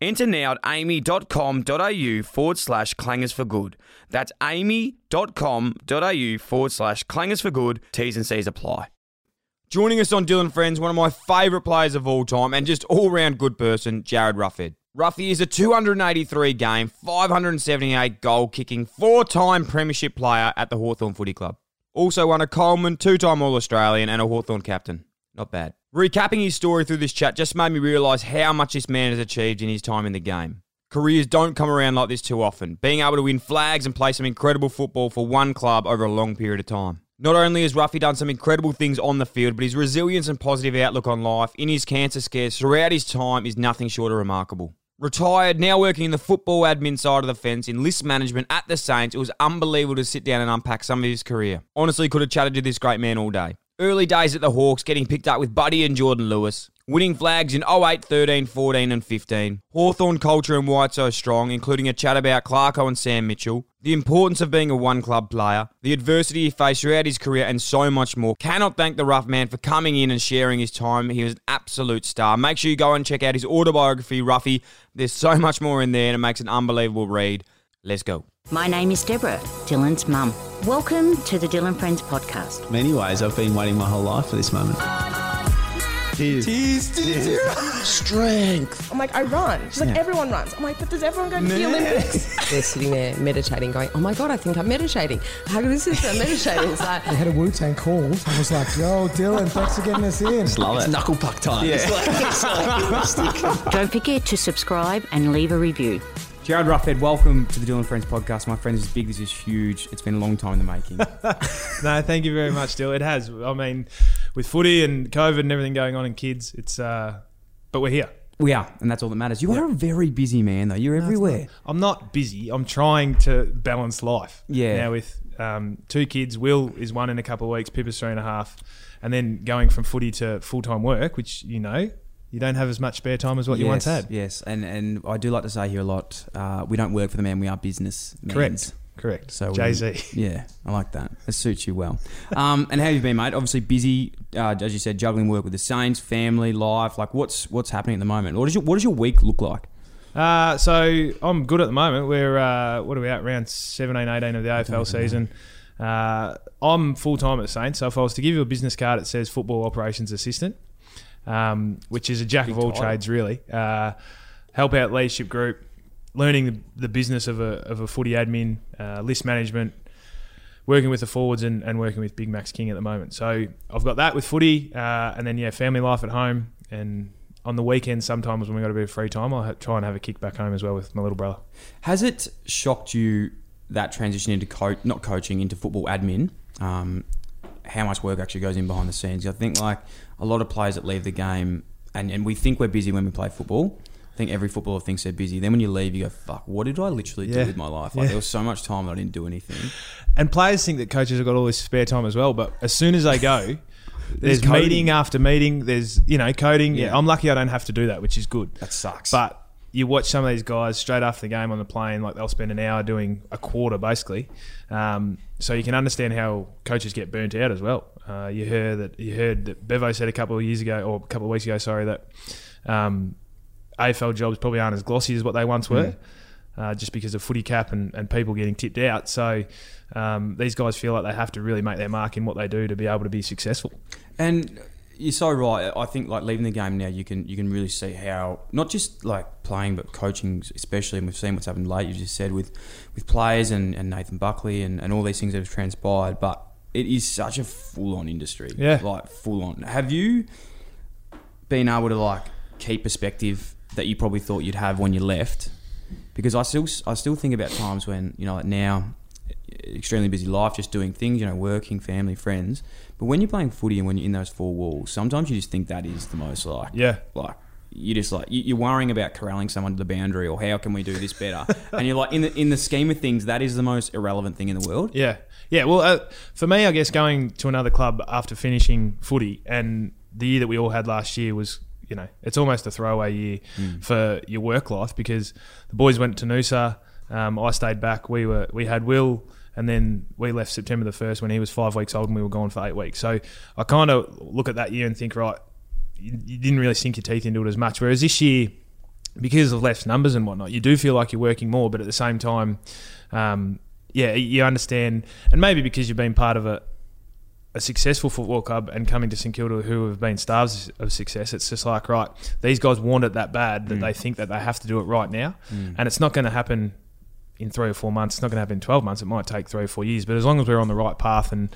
Enter now at aami.com.au forward slash clangers for good. That's aami.com.au forward slash clangers for good. T's and C's apply. Joining us on Dyl & Friends, one of my favourite players of all time and just all round good person, Jarryd Roughead. Roughy is a 283 game, 578 goal kicking, four time Premiership player at the Hawthorn Footy Club. Also won a Coleman, two time All Australian, and a Hawthorn captain. Not bad. Recapping his story through this chat just made me realise how much this man has achieved in his time in the game. Careers don't come around like this too often, being able to win flags and play some incredible football for one club over a long period of time. Not only has Roughy done some incredible things on the field, but his resilience and positive outlook on life in his cancer scares throughout his time is nothing short of remarkable. Retired, now working in the football admin side of the fence in list management at the Saints, it was unbelievable to sit down and unpack some of his career. Honestly, could have chatted to this great man all day. Early days at the Hawks, getting picked up with Buddy and Jordan Lewis. Winning flags in 08, 13, 14, and 15. Hawthorn culture and White so strong, including a chat about Clarko and Sam Mitchell. The importance of being a one club player. The adversity he faced throughout his career, and so much more. Cannot thank the rough man for coming in and sharing his time. He was an absolute star. Make sure you go and check out his autobiography, Roughy. There's so much more in there, and it makes an unbelievable read. Let's go. My name is Deborah, Dylan's mum. Welcome to the Dyl & Friends podcast. many ways, I've been waiting my whole life for this moment. Tears. Strength. I'm like, I run. She's like, everyone runs. I'm like, but does everyone go to the Olympics? They're sitting there meditating, going, oh my God, I think I'm meditating. How good is this? I'm meditating. It's like, They had a Wu Tang call. I was like, yo, Dylan, thanks for getting us in. Love it. Knuckle puck time. Don't forget to subscribe and leave a review. Jarryd Roughead, welcome to the Dyl & Friends podcast. My friend, this is big, this is huge. It's been a long time in the making. no, thank you very much, Dylan. It has. I mean, with footy and COVID and everything going on in kids, it's. uh But we're here. we are, and that's all that matters. You are a very busy man, though. You're everywhere. I'm not busy. I'm trying to balance life. Yeah. Now with um, two kids, Will is one in a couple of weeks, Pippa's three and a half, and then going from footy to full time work, which you know you don't have as much spare time as what you once had. Yes, and and I do like to say here a lot. Uh, we don't work for the man; we are business. Correct. Correct. So Jay Z. Yeah, I like that. It suits you well. Um, and how have you been, mate? Obviously busy, uh, as you said, juggling work with the Saints, family, life. Like, what's what's happening at the moment? What does your what does your week look like? Uh, so I'm good at the moment. We're uh, what are we at? Round 17, 18 of the AFL season. Uh, I'm full time at Saints. So if I was to give you a business card, it says football operations assistant, um, which is a jack of all title. trades, really. Uh, help out leadership group, learning the, the business of a of a footy admin, uh, list management, working with the forwards and, and working with Big Max King at the moment. So I've got that with footy, uh, and then yeah, family life at home, and on the weekends sometimes when we got a bit of free time, I'll ha- try and have a kick back home as well with my little brother. Has it shocked you that transition into coach, not coaching, into football admin? Um, how much work actually goes in behind the scenes? I think like a lot of players that leave the game, and, and we think we're busy when we play football. I think every footballer thinks they're busy. Then when you leave, you go, "Fuck! What did I literally Yeah. do with my life? Like Yeah. there was so much time that I didn't do anything." And players think that coaches have got all this spare time as well, but as soon as they go, there's coding. meeting after meeting. There's you know coding. Yeah. Yeah. I'm lucky I don't have to do that, which is good. That sucks. But you watch some of these guys straight after the game on the plane, like they'll spend an hour doing a quarter basically. Um, so you can understand how coaches get burnt out as well. Uh, you heard that you heard that Bevo said a couple of years ago or a couple of weeks ago, sorry, that um, AFL jobs probably aren't as glossy as what they once were. Uh, just because of footy cap and, and people getting tipped out. So um, these guys feel like they have to really make their mark in what they do to be able to be successful. And you're so right. I think like leaving the game now, you can you can really see how not just like playing, but coaching, especially. And we've seen what's happened late. You just said with with players and, and Nathan Buckley and, and all these things that have transpired. But it is such a full on industry. Yeah. like full on. Have you been able to like keep perspective that you probably thought you'd have when you left? Because I still I still think about times when you know like now extremely busy life, just doing things, you know, working, family, friends. But when you're playing footy and when you're in those four walls, sometimes you just think that is the most like, Yeah. like you just like you- you're worrying about corralling someone to the boundary or how can we do this better, and you're like in the in the scheme of things, that is the most irrelevant thing in the world. Yeah, yeah. Well, uh, for me, I guess going to another club after finishing footy and the year that we all had last year was, you know, it's almost a throwaway year for your work life because the boys went to Noosa. Um, I stayed back. We were we had Will, and then we left September the first when he was five weeks old, and we were gone for eight weeks. So I kind of look at that year and think, right, you, you didn't really sink your teeth into it as much. Whereas this year, because of less numbers and whatnot, you do feel like you're working more, but at the same time, um, yeah, you understand, and maybe because you've been part of a, a successful football club and coming to St Kilda who have been stars of success, it's just like right, these guys want it that bad that they think that they have to do it right now, and it's not going to happen in three or four months. It's not going to happen in twelve months. It might take three or four years, but as long as we're on the right path and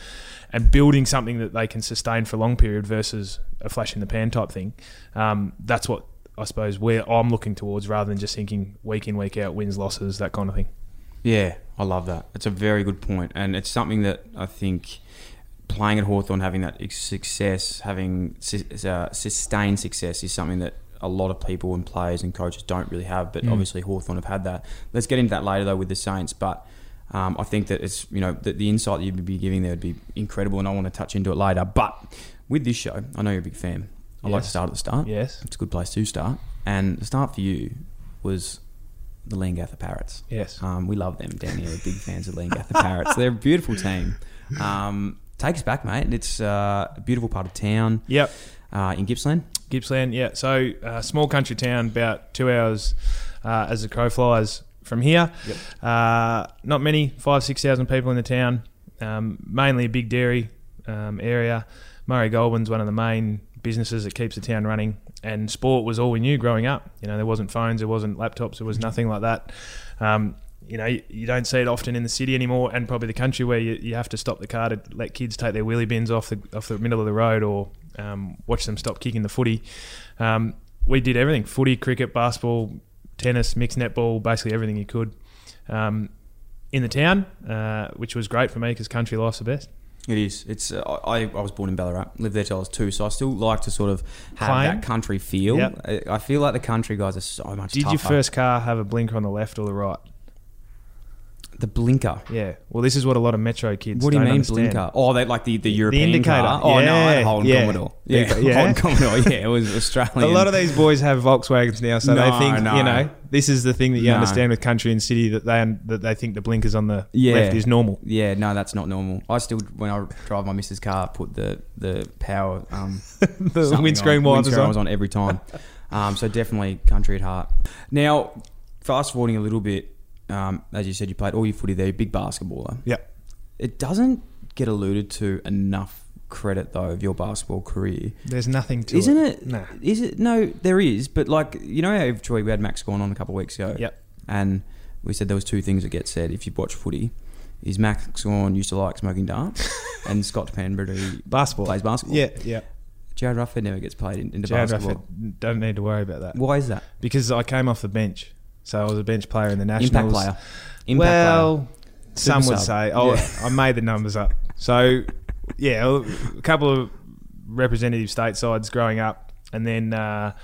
and building something that they can sustain for a long period versus a flash in the pan type thing, um, that's what I suppose where I'm looking towards rather than just thinking week in week out wins losses that kind of thing. Yeah, I love that. It's a very good point, and it's something that I think playing at Hawthorn, having that success, having uh, sustained success, is something that a lot of people and players and coaches don't really have. But obviously, Hawthorn have had that. Let's get into that later though with the Saints, but. Um, I think that it's you know the, the insight that you'd be giving there would be incredible, and I want to touch into it later. But with this show, I know you're a big fan. I like to start at the start. Yes. it's a good place to start. And the start for you was the Leongatha Parrots. Yes. Um, we love them down here. We're big fans of Leongatha Parrots. They're a beautiful team. Um, take us back, mate. It's uh, a beautiful part of town Yep. uh, in Gippsland. Gippsland, yeah. So, uh, small country town, about two hours uh, as the crow flies from here. Uh, not many, five, six thousand people in the town. Um, mainly a big dairy um, area. Murray Goulburn's one of the main businesses that keeps the town running. And sport was all we knew growing up. You know, there wasn't phones, there wasn't laptops, there was nothing like that. Um, you know, you, you don't see it often in the city anymore, and probably the country where you, you have to stop the car to let kids take their wheelie bins off the off the middle of the road or um, watch them stop kicking the footy. Um, we did everything: footy, cricket, basketball, tennis, mixed netball, basically everything you could um, in the town, uh, which was great for me because country life's the best. It is. It's. Uh, I, I was born in Ballarat, lived there till I was two, so I still like to sort of have that country feel. Yep. I, I feel like the country guys are so much Did tougher. your first car have a blinker on the left or the right? The blinker? Yeah. Well, this is what a lot of metro kids. What do you mean understand. blinker? Oh, they like the, the European indicator. car. Oh no, I had a Yeah, Holden yeah. Commodore. Yeah, Yeah. Holden Commodore. Yeah, it was Australian. A lot of these boys have Volkswagens now, so they think no. you know this is the thing that you No. understand with country and city that they that they think the blinkers on the Yeah. left is normal. Yeah, no, that's not normal. I still, when I drive my missus' car, put the the power um, The windscreen on. wipers windscreen on. was on every time. Um, so definitely country at heart. Now, fast forwarding a little bit, um, as you said, you played all your footy there, you're a big basketballer. Yeah. It doesn't get alluded to enough credit though of your basketball career. There's nothing to Isn't it. it? Nah. Is it? No, there is. But like you know, how Troy, we had Max Gawn on a couple of weeks ago. Yep. And we said there was two things that get said if you watch footy. Is Max Gawn used to like smoking darts, and Scott Pendlebury Basketball. plays basketball. Yeah, yeah. Jarryd Rufford never gets played in, into Jarryd basketball. Rafford, don't need to worry about that Why is that? because I came off the bench, so I was a bench player in the nationals. Impact player. Impact well, some Super would sub. say. Oh, Yeah. I made the numbers up. So, yeah, a couple of representative state sides growing up, and then uh,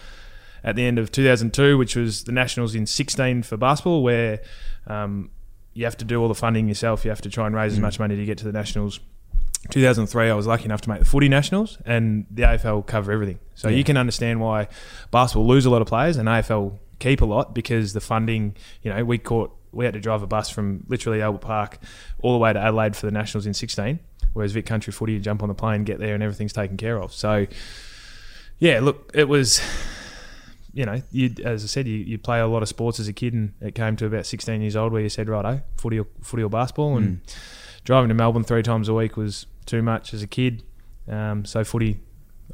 at the end of 2002, which was the nationals in 16 for basketball, where um, you have to do all the funding yourself. You have to try and raise as much money to get to the nationals. 2003, I was lucky enough to make the footy nationals, and the AFL cover everything. So Yeah. you can understand why basketball lose a lot of players and AFL keep a lot because the funding. You know, we caught we had to drive a bus from literally Albert Park all the way to Adelaide for the nationals in 16, whereas Vic Country Footy, you jump on the plane, get there, and everything's taken care of. So, yeah, look, it was. You know, you as I said, you, you play a lot of sports as a kid, and it came to about 16 years old where you said, "Righto, footy or footy or basketball," and driving to Melbourne three times a week was too much as a kid. Um, so footy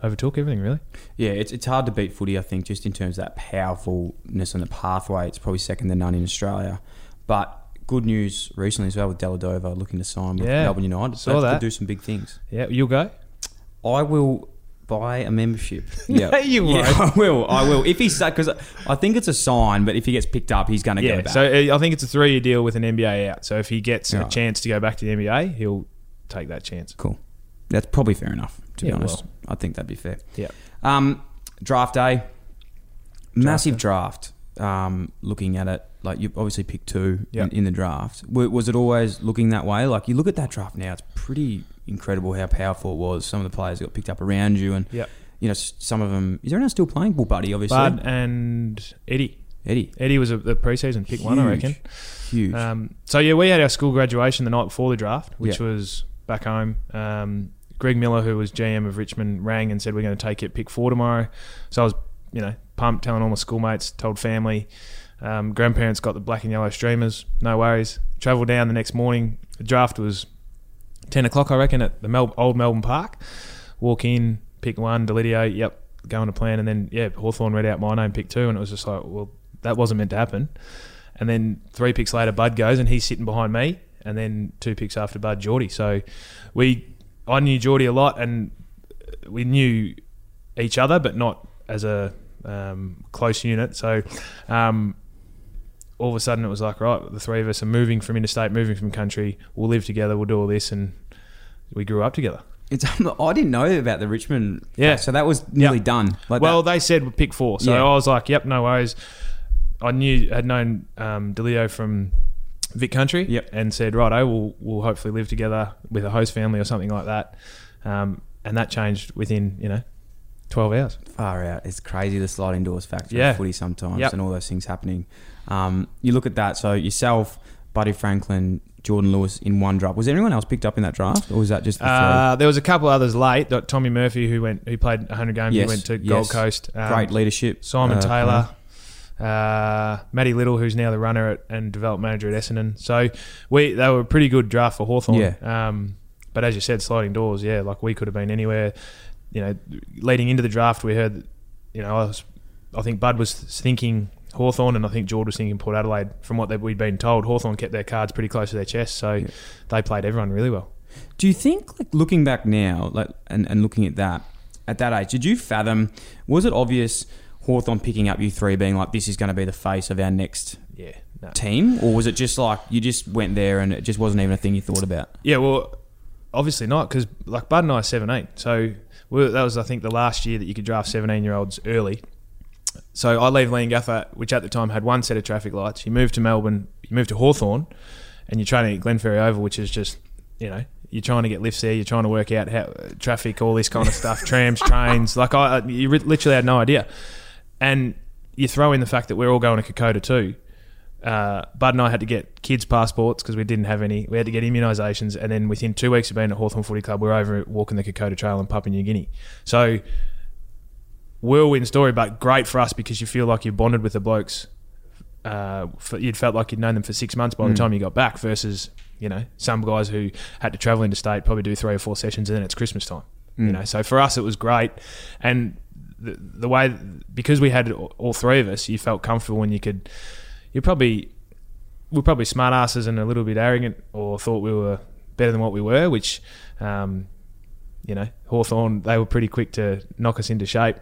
overtook everything really. Yeah, it's, it's hard to beat footy, I think, just in terms of that powerfulness and the pathway. It's probably second to none in Australia. But good news recently as well with Dellavedova looking to sign with Yeah, Melbourne United. saw that could do some big things. Yeah, you'll go. I will buy a membership. Yeah, you won't. I will. I will. If he's because I think it's a sign, but if he gets picked up, he's going to Yeah, go back. so uh, I think it's a three-year deal with an NBA out. So if he gets Yeah. a chance to go back to the NBA, he'll take that chance. cool. That's probably fair enough. To be Yeah, honest, well. I think that'd be fair. Yeah. Um, draft day. Massive draft. Um, looking at it, like you obviously picked two Yeah. in, in the draft. W- was it always looking that way? Like you look at that draft now, it's pretty incredible how powerful it was. Some of the players got picked up around you, and Yep. you know some of them. Is anyone still playing? Bull Buddy, obviously. Bud and Eddie. Eddie, Eddie was a, the preseason pick one, I reckon. huge. Um, so yeah, we had our school graduation the night before the draft, which Yeah. was back home. Um, Greg Miller, who was GM of Richmond, rang and said we're going to take it pick four tomorrow. So I was, you know, pumped, telling all my schoolmates, told family. Um, grandparents got the black and yellow streamers. No worries. Travelled down the next morning. The draft was ten o'clock, I reckon, at the Mel- old Melbourne Park. Walk in, pick one, Deledio. Yep, going to plan, and then yeah, Hawthorn read out my name, pick two, and it was just like, well, that wasn't meant to happen. And then three picks later, Bud goes, and he's sitting behind me. And then two picks after Bud, Geordie. So we, I knew Geordie a lot, and we knew each other, but not as a um, close unit. So um, all of a sudden, it was like, right, the three of us are moving from interstate, moving from country. We'll live together. We'll do all this, and we grew up together. it's I didn't know about the Richmond. Yeah. so that was nearly Yeah. done. Like well, that. they said pick four, so Yeah. I was like, "Yep, no worries." I knew had known um, Delio from Vic Country, Yep. and said, "Right, oh, we'll we'll hopefully live together with a host family or something like that." Um, and that changed within you know twelve hours. far out. It's crazy the sliding doors factor Yeah. footy sometimes Yep. and all those things happening. Um, you look at that. So yourself, Buddy Franklin, Jordan Lewis in one draft. Was anyone else picked up in that draft, or was that just the Uh, there was a couple others late. Tommy Murphy, who went, who played 100 games, Yes, he went to yes. Gold Coast. Um, Great leadership. Simon uh, Taylor, uh, Matty Little, who's now the runner at, and development manager at Essendon. So we they were a pretty good draft for Hawthorn. Yeah. Um, but as you said, sliding doors. Yeah, like we could have been anywhere. You know, leading into the draft, we heard. You know, I was, I think Bud was thinking Hawthorn, and I think George was thinking Port Adelaide. From what they- we'd been told, Hawthorn kept their cards pretty close to their chest, so they played everyone really well. Do you think, like looking back now, like and, and looking at that at that age, did you fathom? Was it obvious Hawthorn picking up you three, being like, this is going to be the face of our next Yeah. No. team, or was it just like you just went there and it just wasn't even a thing you thought about? Yeah, well, obviously not because like Bud and I are 17, so that was I think the last year that you could draft 17 year olds early. So I leave Leongatha, which at the time had one set of traffic lights. You move to Melbourne, you move to Hawthorn, and you're training at Glenferrie Oval, which is just you know you're trying to get lifts there, you're trying to work out how traffic, all this kind of stuff, trams, trains. Like I, you literally had no idea, and you throw in the fact that we're all going to Kokoda too uh, Bud and I had to get kids' passports because we didn't have any. We had to get immunisations, and then within two weeks of being at Hawthorn Footy Club, we are over walking the Kokoda Trail in Papua New Guinea. So, whirlwind story, but great for us because you feel like you've bonded with the blokes. Uh, for, you'd felt like you'd known them for six months by the time you got back, versus you know some guys who had to travel interstate, probably do three or four sessions, and then it's Christmas time. You know, so for us it was great, and the, way because we had all three of us, you felt comfortable when you could. You probably we're probably smart asses and a little bit arrogant or thought we were better than what we were, which, um, you know, Hawthorn they were pretty quick to knock us into shape,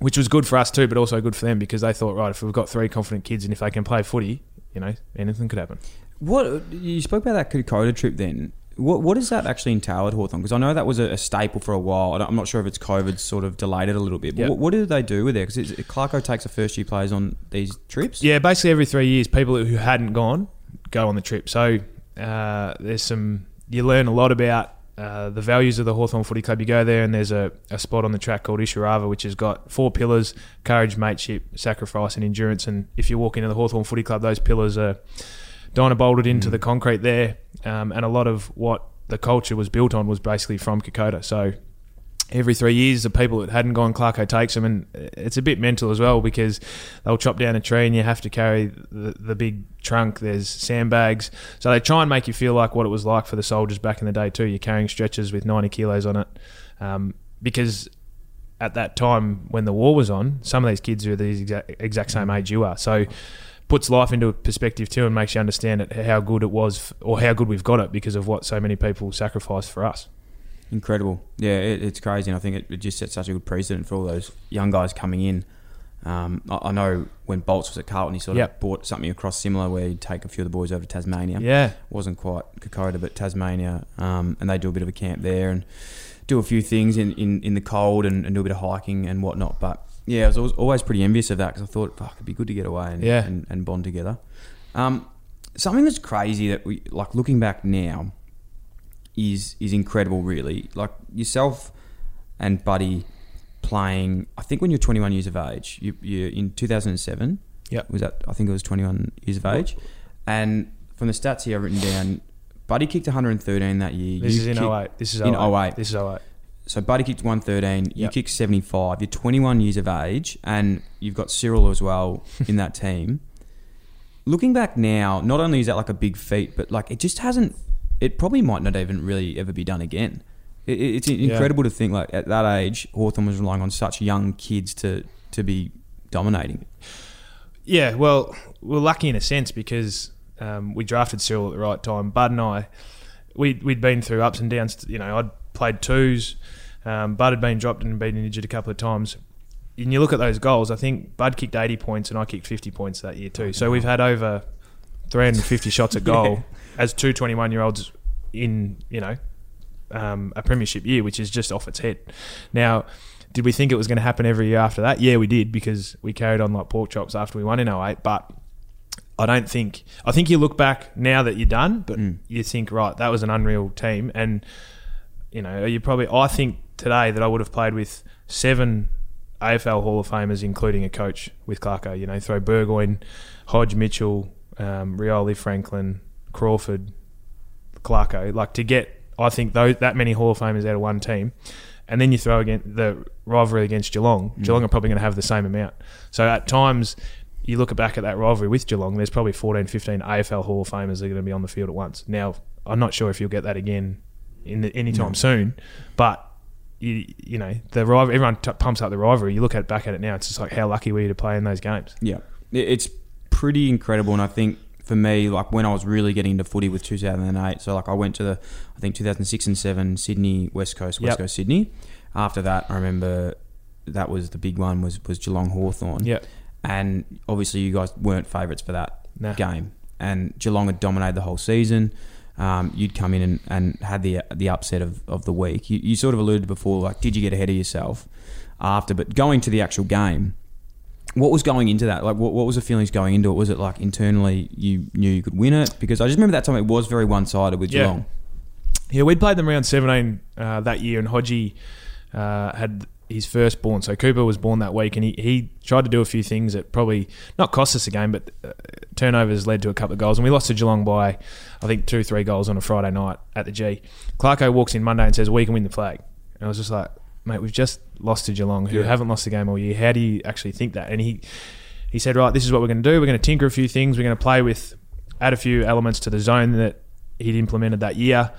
which was good for us too, but also good for them because they thought, right, if we've got three confident kids and if they can play footy, you know, anything could happen. What you spoke about that Kokoda trip then? What what does that actually entail at Hawthorn? Because I know that was a, a staple for a while. I'm not sure if it's COVID sort of delayed it a little bit. But Yeah. what, what do they do with it? Because Clarko takes the first year players on these trips. Yeah, basically every three years, people who hadn't gone go on the trip. So uh, there's some you learn a lot about uh, the values of the Hawthorn Footy Club. You go there and there's a, a spot on the track called Isurava, which has got four pillars: courage, mateship, sacrifice, and endurance. And if you walk into the Hawthorn Footy Club, those pillars are dyna bolted into the concrete there. Um, and a lot of what the culture was built on was basically from Kokoda. So every three years, the people that hadn't gone, Clarko takes them, and it's a bit mental as well because they'll chop down a tree and you have to carry the, the big trunk. There's sandbags, so they try and make you feel like what it was like for the soldiers back in the day too. You're carrying stretchers with 90 kilos on it, um, because at that time when the war was on, some of these kids are the exact, exact same age you are. So puts life into perspective too and makes you understand it, how good it was or how good we've got it because of what so many people sacrificed for us. Incredible. Yeah, it, it's crazy. And I think it, it just sets such a good precedent for all those young guys coming in. Um, I, I know when Bolts was at Carlton, he sort of Yep. brought something across similar where he'd take a few of the boys over to Tasmania. Yeah. wasn't quite Kokoda, but Tasmania, um, and they do a bit of a camp there and do a few things in, in, in the cold and, and do a bit of hiking and whatnot. But Yeah, I was always, always pretty envious of that because I thought, fuck, it'd be good to get away and, Yeah. and, and bond together. Um, something that's crazy that we like looking back now is is incredible. Really, like yourself and Buddy playing. I think when you're 21 years of age, you you in 2007. Yeah, was that? I think it was 21 years of age, and from the stats here I've written down, Buddy kicked 113 that year. This You is in kicked- 08. This is in 08. 08. This is 08. So Buddy kicked 113, you kicked 75, you're 21 years of age, and you've got Cyril as well in that team. Looking back now, not only is that like a big feat, but like it just hasn't, it probably might not even really ever be done again. It, it- it's incredible to think like at that age, Hawthorn was relying on such young kids to, to be dominating. Yeah, well, we're lucky in a sense because um, we drafted Cyril at the right time. Bud and I, we'd, we'd been through ups and downs. You know, I'd played twos. Um, Bud had been dropped and been injured a couple of times. And you look at those goals, I think Bud kicked 80 points and I kicked 50 points that year too. So we've had over 350 shots at goal as two 21 year olds in, you know, um, a premiership year, which is just off its head. Now, did we think it was going to happen every year after that? Yeah, we did because we carried on like pork chops after we won in 08. But I don't think. I think you look back now that you're done, but you think right, that was an unreal team, and you know you probably. I think today that I would have played with seven AFL Hall of Famers, including a coach with Clarko. You know, throw Burgoyne, Hodge, Mitchell, um, Rioli, Franklin, Crawford, Clarko. Like to get, I think those that many Hall of Famers out of one team, and then you throw again the rivalry against Geelong. Geelong are probably going to have the same amount. So at times. You look back at that rivalry with Geelong, there's probably 14, 15 AFL Hall of Famers that are going to be on the field at once. Now, I'm not sure if you'll get that again in the, anytime soon, but you, you know the rivalry. Everyone t- pumps up the rivalry. You look at back at it now. It's just like how lucky were you to play in those games? Yeah, it's pretty incredible, and I think for me, like when I was really getting into footy with 2008, so like I went to the, I think 2006 and seven Sydney West Coast, West Yep. Coast Sydney. After that, I remember that was the big one was was Geelong Hawthorn. Yeah. and obviously you guys weren't favourites for that Nah. game, and Geelong had dominated the whole season. Um, you'd come in and, and had the the upset of, of the week. You, you sort of alluded before, like, did you get ahead of yourself after? But going to the actual game, what was going into that? Like, what, what was the feelings going into it? Was it like internally you knew you could win it? Because I just remember that time it was very one sided with Yeah. Geelong. Yeah, we'd played them round 17 uh, that year, and Hodgie uh, had his firstborn. So Cooper was born that week, and he, he tried to do a few things that probably not cost us a game, but uh, turnovers led to a couple of goals. And we lost to Geelong by, I think, two, three goals on a Friday night at the G. Clarko walks in Monday and says, We can win the flag. And I was just like, Mate, we've just lost to Geelong, who Yeah. haven't lost the game all year. How do you actually think that? And he, he said, Right, this is what we're going to do. We're going to tinker a few things. We're going to play with, add a few elements to the zone that he'd implemented that year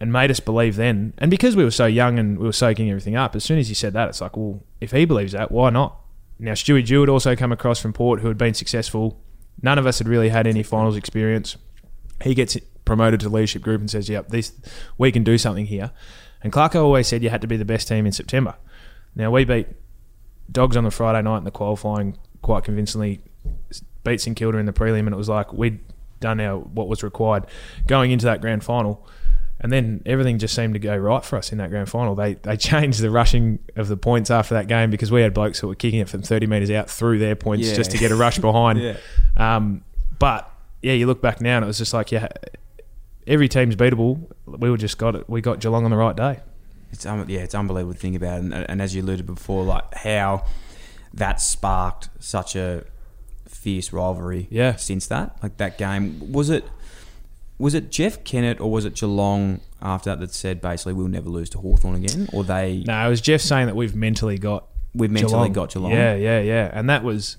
and made us believe then. And because we were so young and we were soaking everything up, as soon as he said that, it's like, well, if he believes that, why not? Now, Stewie Dew had also come across from Port, who had been successful. None of us had really had any finals experience. He gets promoted to leadership group and says, "Yep, this we can do something here." And Clarko always said you had to be the best team in September. Now we beat Dogs on the Friday night in the qualifying quite convincingly. Beat St Kilda in the prelim, and it was like we'd done our what was required going into that grand final. And then everything just seemed to go right for us in that grand final. They they changed the rushing of the points after that game because we had blokes who were kicking it from 30 metres out through their points Yeah. just to get a rush behind. Yeah. Um, but yeah, you look back now and it was just like, yeah, every team's beatable. We were just got it. We got Geelong on the right day. It's um, yeah, it's unbelievable to think about, and, and as you alluded before, like how that sparked such a fierce rivalry. Yeah. Since that, like that game, was it was it Jeff Kennett or was it Geelong after that that said basically we'll never lose to Hawthorn again, or they No, it was Jeff saying that we've mentally got we've mentally got Geelong. Yeah, yeah, yeah. And that was,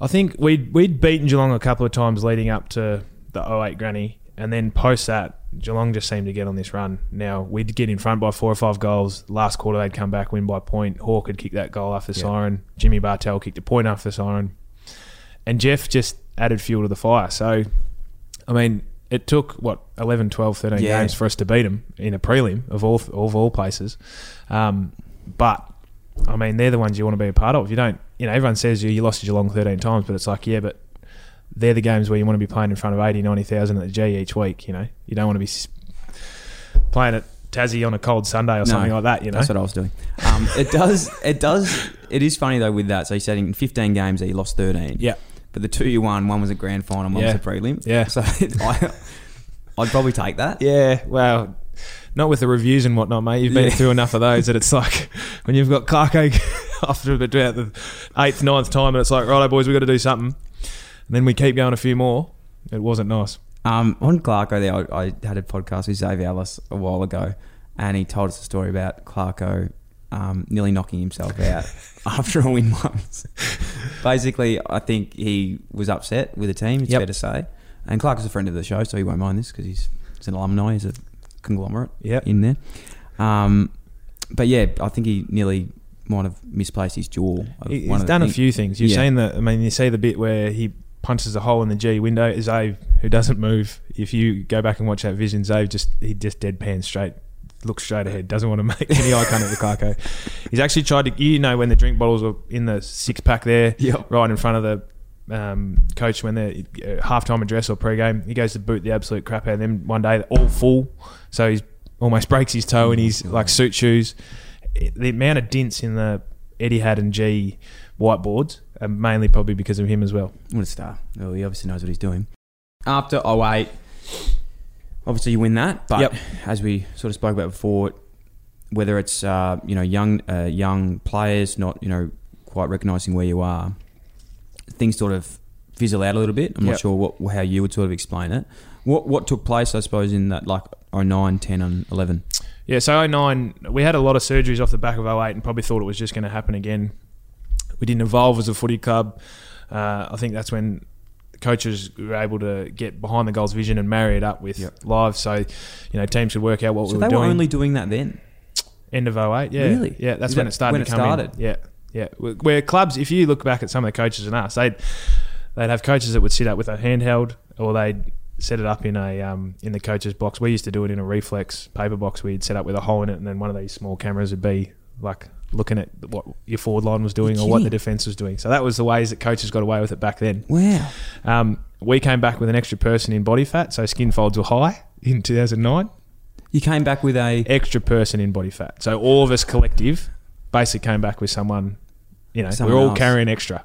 I think we'd we'd beaten Geelong a couple of times leading up to the 08 granny, and then post that, Geelong just seemed to get on this run. Now we'd get in front by four or five goals. Last quarter they'd come back, win by point. Hawk had kicked that goal after the Yeah. siren. Jimmy Bartel kicked a point after the siren, and Jeff just added fuel to the fire. So, I mean. It took what 11, 12, 13 Yeah. games for us to beat them in a prelim of all of all places, um, but I mean, they're the ones you want to be a part of. You don't, you know, everyone says you, you lost to Geelong 13 times, but it's like, yeah, but they're the games where you want to be playing in front of 80, 90,000 at the G each week, you know. You don't want to be playing at Tassie on a cold Sunday or something like that. You know, That's what I was doing. Um, it does. It does. It is funny though with that. So you said in 15 games that you lost 13. Yeah. But the two you won, one was a grand final, one Yeah. was a prelim. Yeah. So I, I'd probably take that. Yeah, well, not with the reviews and whatnot, mate. You've been Yeah. through enough of those that it's like when you've got Clarko after about the eighth, ninth time, and it's like, righto, boys, we've got to do something. And then we keep going a few more. It wasn't nice. Um, on Clarko, there, I, I had a podcast with Xavier Ellis a while ago, and he told us a story about Clarko um, nearly knocking himself out after a win once. Basically, I think he was upset with the team. It's Yep. fair to say. And Clark is a friend of the show, so he won't mind this because he's, he's an alumni. He's a conglomerate Yep. in there. Um, but yeah, I think he nearly might have misplaced his jaw. He's of the done a few things. You've Yeah. seen the, I mean, you see the bit where he punches a hole in the G window. Zave, who doesn't move, if you go back and watch that vision, Zave just, he just deadpan straight, looks straight ahead, doesn't want to make any eye contact with Clarko. He's actually tried to, you know, when the drink bottles are in the six pack there, Yep. right in front of the um, coach when they're uh, halftime address or pre-game, he goes to boot the absolute crap out of them one day, they're all full. So he's almost breaks his toe in his like suit shoes. The amount of dints in the Etihad and G whiteboards are mainly probably because of him as well. What a star. Well, he obviously knows what he's doing. After 08, obviously you win that. But Yep. as we sort of spoke about before, whether it's uh, you know young uh, young players not you know quite recognising where you are, things sort of fizzle out a little bit. I'm Yep. not sure what how you would sort of explain it. What what took place, I suppose, in that like 09, 10 and 11? Yeah, so 09, we had a lot of surgeries off the back of 08 and probably thought it was just going to happen again. We didn't evolve as a footy club. Uh, I think that's when coaches were able to get behind the goals vision and marry it up with Yep. live. So, you know, teams could work out what So we they were were doing. only doing that then. End of 08, yeah. Really? Yeah, that's Is when that it started when to it come in. started? Yeah, yeah. Where- Where clubs, if you look back at some of the coaches and us, they'd they'd have coaches that would sit up with a handheld, or they'd set it up in a um, in the coach's box. We used to do it in a reflex paper box. We'd set up with a hole in it, and then one of these small cameras would be like looking at what your forward line was doing or what the defense was doing. So that was the ways that coaches got away with it back then. Wow. Um, we came back with an extra person in body fat, so skin folds were high in 2009 You came back with a extra person in body fat. So all of us collective basically came back with someone. You know, Someone we're all else. carrying extra.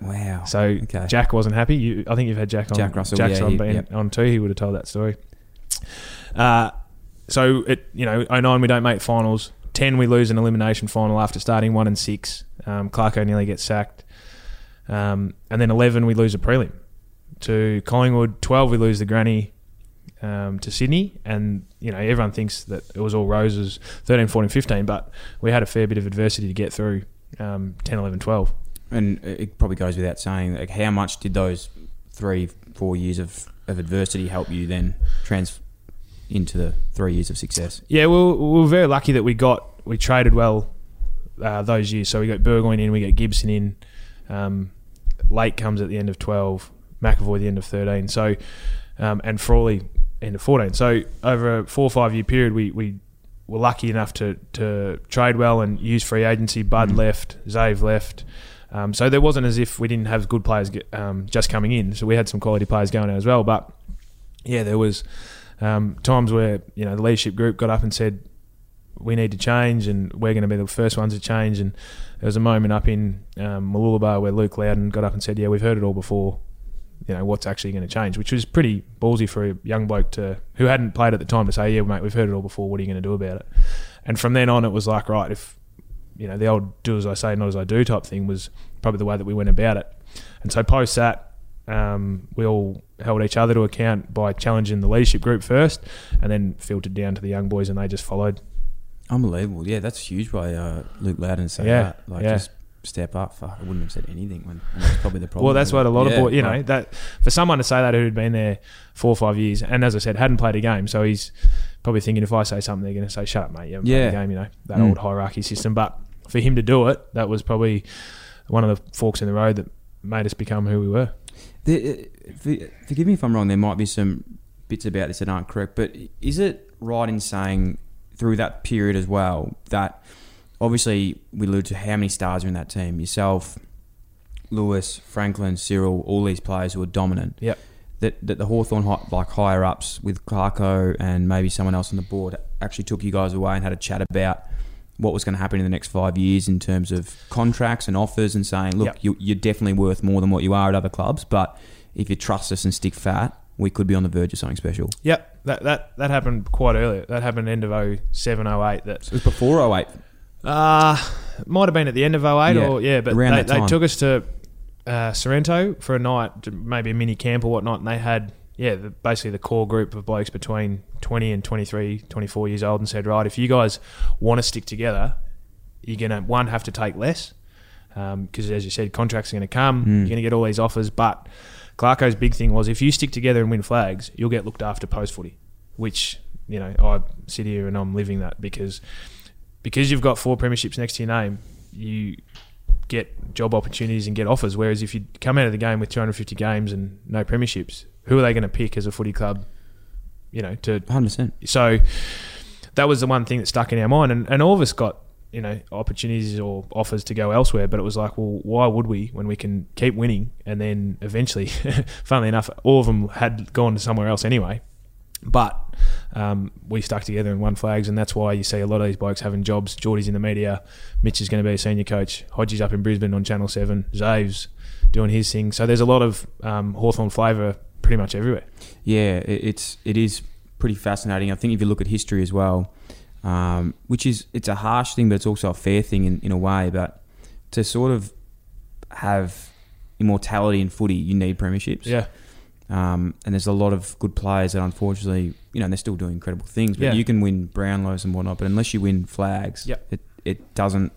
wow. So Okay. Jack wasn't happy. You, I think you've had Jack on. Jack Russell, Jack's yeah, on, he- yep. on too. He would have told that story. Uh, so it, you know, 09 we don't make finals. Ten we lose an elimination final after starting one and six. Um, Clarko nearly gets sacked. Um, and then eleven we lose a prelim to Collingwood. Twelve we lose the granny um, to Sydney, and you know everyone thinks that it was all roses. 13, 14, 15, but we had a fair bit of adversity to get through. Um, 10, 11, 12. And it probably goes without saying, like, how much did those three, four years of, of adversity help you then trans into the three years of success? Yeah, we were, we were very lucky that we got we traded well uh, those years. So we got Burgoyne in, we got Gibson in. Um, Lake comes at the end of twelve, McEvoy the end of thirteen. So um, and Frawley end of fourteen. So over a four or five year period, we we were lucky enough to to trade well and use free agency. Bud left, Zave left. Um, so there wasn't as if we didn't have good players get, um, just coming in. So we had some quality players going out as well. But yeah, there was um, times where you know the leadership group got up and said we need to change and we're going to be the first ones to change. And there was a moment up in um, Mooloolaba where Luke Loudon got up and said, "Yeah, we've heard it all before. You know what's actually going to change," which was pretty ballsy for a young bloke to who hadn't played at the time to say, "Yeah, mate, we've heard it all before. What are you going to do about it?" And from then on, it was like, right, if you know the old "do as I say, not as I do" type thing was probably the way that we went about it. And so post that, um, we all held each other to account by challenging the leadership group first, and then filtered down to the young boys, and they just followed. Unbelievable. Yeah, that's huge by uh, Luke Loudon to say Yeah, that. Like, yeah. just step up. Fuck, I wouldn't have said anything when that's probably the problem. Well, that's what a lot Yeah, of boys, you know, right. that for someone to say that who'd been there four or five years, and as I said, hadn't played a game, so he's probably thinking if I say something, they're going to say, "Shut up, mate, you haven't Yeah. played a game," you know, that Mm. old hierarchy system. But for him to do it, that was probably one of the forks in the road that made us become who we were. The, uh, for- forgive me if I'm wrong. There might be some bits about this that aren't correct, but is it right in saying through that period as well that obviously we allude to how many stars are in that team? Yourself, Lewis, Franklin, Cyril, all these players who are dominant. Yep. that, that the Hawthorn like higher ups with Clarko and maybe someone else on the board actually took you guys away and had a chat about what was going to happen in the next five years in terms of contracts and offers and saying, look, Yep. you, you're definitely worth more than what you are at other clubs, but if you trust us and stick fat, we could be on the verge of something special. Yep, that that that happened quite early. That happened end of 07, 08. That It was before 08. Uh, might have been at the end of 08 Yeah, or yeah, but they, they took us to uh, Sorrento for a night, maybe a mini camp or whatnot, and they had yeah, the, basically the core group of blokes between 20 and 23, 24 years old, and said, right, if you guys want to stick together, you're gonna one have to take less because as you said, contracts are going to come. Mm. You're going to get all these offers, but Clarko's big thing was if you stick together and win flags, you'll get looked after post footy, which you know I sit here and I'm living that because because you've got four premierships next to your name, you get job opportunities and get offers. Whereas if you come out of the game with 250 games and no premierships, who are they going to pick as a footy club? You know, to 100%. so that was the one thing that stuck in our mind, and, and all of us got you know opportunities or offers to go elsewhere, but it was like, well, why would we when we can keep winning? And then eventually, funnily enough, all of them had gone to somewhere else anyway. But um, we stuck together and won flags, and that's why you see a lot of these blokes having jobs. Geordie's in the media, Mitch is going to be a senior coach, Hodges up in Brisbane on Channel Seven, Zaves doing his thing. So there's a lot of um, Hawthorn flavour pretty much everywhere. Yeah, it, it's it is pretty fascinating. I think if you look at history as well, um, which is it's a harsh thing, but it's also a fair thing in, in a way. But to sort of have immortality in footy, you need premierships. Yeah, Um, and there's a lot of good players that unfortunately, you know, they're still doing incredible things. But Yeah. you can win Brownlows and whatnot, but unless you win flags, Yep. it it doesn't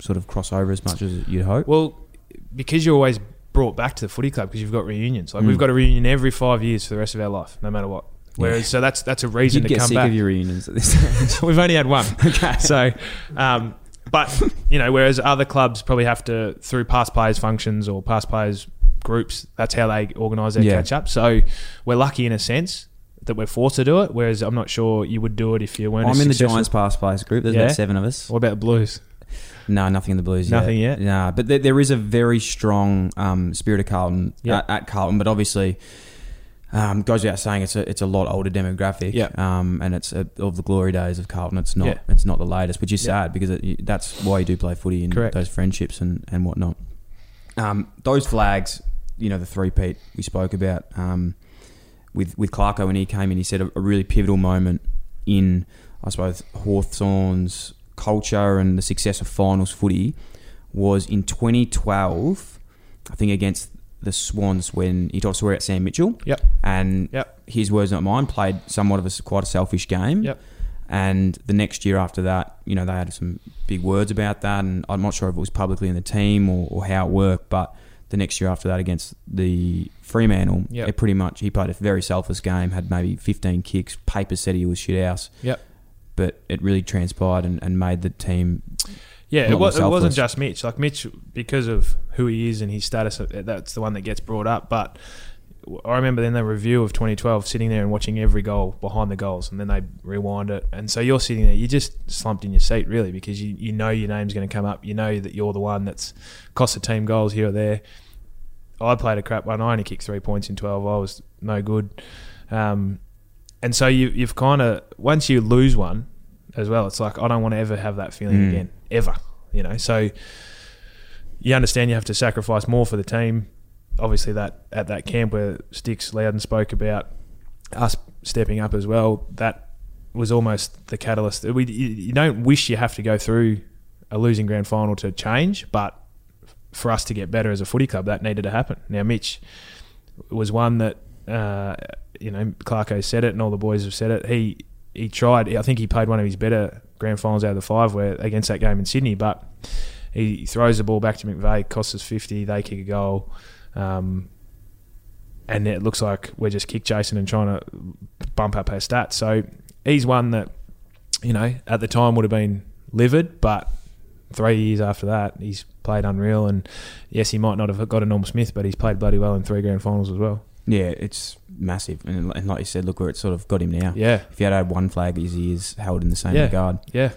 sort of cross over as much as you'd hope. Well, because you're always brought back to the footy club because you've got reunions. Like Mm. we've got a reunion every five years for the rest of our life, no matter what. Whereas, Yeah. so that's that's a reason You'd to get come sick back. of your reunions at this stage. We've only had one, okay. so. Um, but you know, whereas other clubs probably have to through past players functions or past players groups. That's how they organise their Yeah. catch up. So we're lucky in a sense that we're forced to do it. Whereas I'm not sure you would do it if you weren't. I'm in the. Giants past players group. There's Yeah? about seven of us. What about the Blues? No, nothing in the Blues Nothing yet. yet? Nah, but there, there is a very strong um, spirit of Carlton Yeah. at, at Carlton, but obviously um, goes without saying it's a it's a lot older demographic. Yeah. Um, and it's a, of the glory days of Carlton. It's not Yeah. it's not the latest, which is Yeah. sad because it, that's why you do play footy and Correct. those friendships and and whatnot. Um, those flags, you know, the three Pete we spoke about um, with with Clarko when he came in, he said a, a really pivotal moment in I suppose Hawthorn's culture and the success of finals footy was in 2012, I think against the Swans when he talked swear at Sam Mitchell. Yep. And Yep. his words, not mine, played somewhat of a quite a selfish game. Yep. And the next year after that, you know, they had some big words about that, and I'm not sure if it was publicly in the team or, or how it worked, but the next year after that against the Fremantle, Yep. it pretty much he played a very selfless game, had maybe 15 kicks, papers said he was shit house, Yep. But it really transpired and, and made the team Yeah, it, was, it wasn't just Mitch. Like Mitch, because of who he is and his status, uh, that's the one that gets brought up. But I remember then the review of 2012, sitting there and watching every goal behind the goals, and then they rewind it, and so you're sitting there, you just slumped in your seat really because you, you know your name's going to come up, you know that you're the one that's cost the team goals here or there. I played a crap one. I only kicked three points in 12. I was no good. Um, and so you, you've kind of once you lose one as well, it's like I don't want to ever have that feeling Mm. again, ever. You know, so you understand you have to sacrifice more for the team. Obviously, that at that camp where Sticks Loudon spoke about us stepping up as well, that was almost the catalyst. We you, don't wish you have to go through a losing grand final to change, but for us to get better as a footy club, that needed to happen. Now, Mitch was one that uh, you know Clarko said it, and all the boys have said it. He he tried. I think he played one of his better grand finals out of the five, where against that game in Sydney, but he throws the ball back to McVeigh, costs us fifty. They kick a goal. Um, and it looks like we're just kick chasing and trying to bump up our stats. So he's one that, you know, at the time would have been livid, but three years after that, he's played unreal. And yes, he might not have got a Norm Smith, but he's played bloody well in three grand finals as well. Yeah, it's massive, and, and like you said, look where it sort of got him now. Yeah, If you had had one flag, his ears held in the same Yeah. regard. yeah,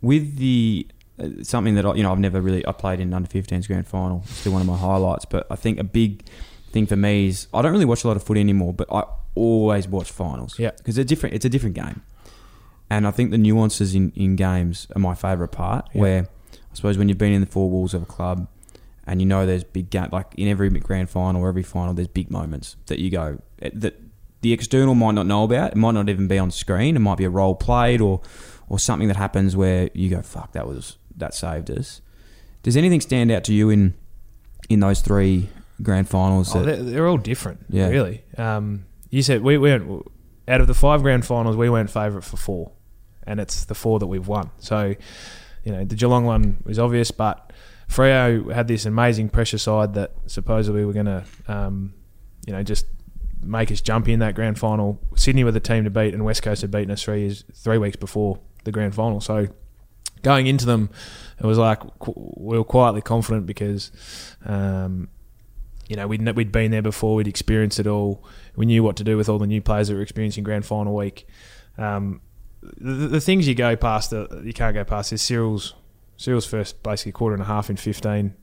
With the uh, something that I, you know I've never really I played in under 15s grand final, still one of my highlights. But I think a big thing for me is I don't really watch a lot of footy anymore, but I always watch finals. Yeah. because they're different. It's a different game, and I think the nuances in, in games are my favourite part. Yeah. Where I suppose when you've been in the four walls of a club, and you know there's big game like in every grand final or every final, there's big moments that you go eh, that the external might not know about. It might not even be on screen. It might be a role played or or something that happens where you go, "Fuck, that was that saved us." Does anything stand out to you in in those three grand finals? Oh, they're, they're all different, Yeah. really. Um, you said we went out of the five grand finals, we weren't favourite for four, and it's the four that we've won. So, you know, the Geelong one was obvious, but Freo had this amazing pressure side that supposedly were going to, um, you know, just make us jump in that grand final. Sydney were the team to beat, and West Coast had beaten us three years, three weeks before the grand final. So, going into them, it was like we were quietly confident because. Um, you know, we'd, we'd been there before, we'd experienced it all. We knew what to do with all the new players that were experiencing grand final week. Um, the, the things you go past, that you can't go past is Cyril's Cyril's first basically quarter and a half in 15.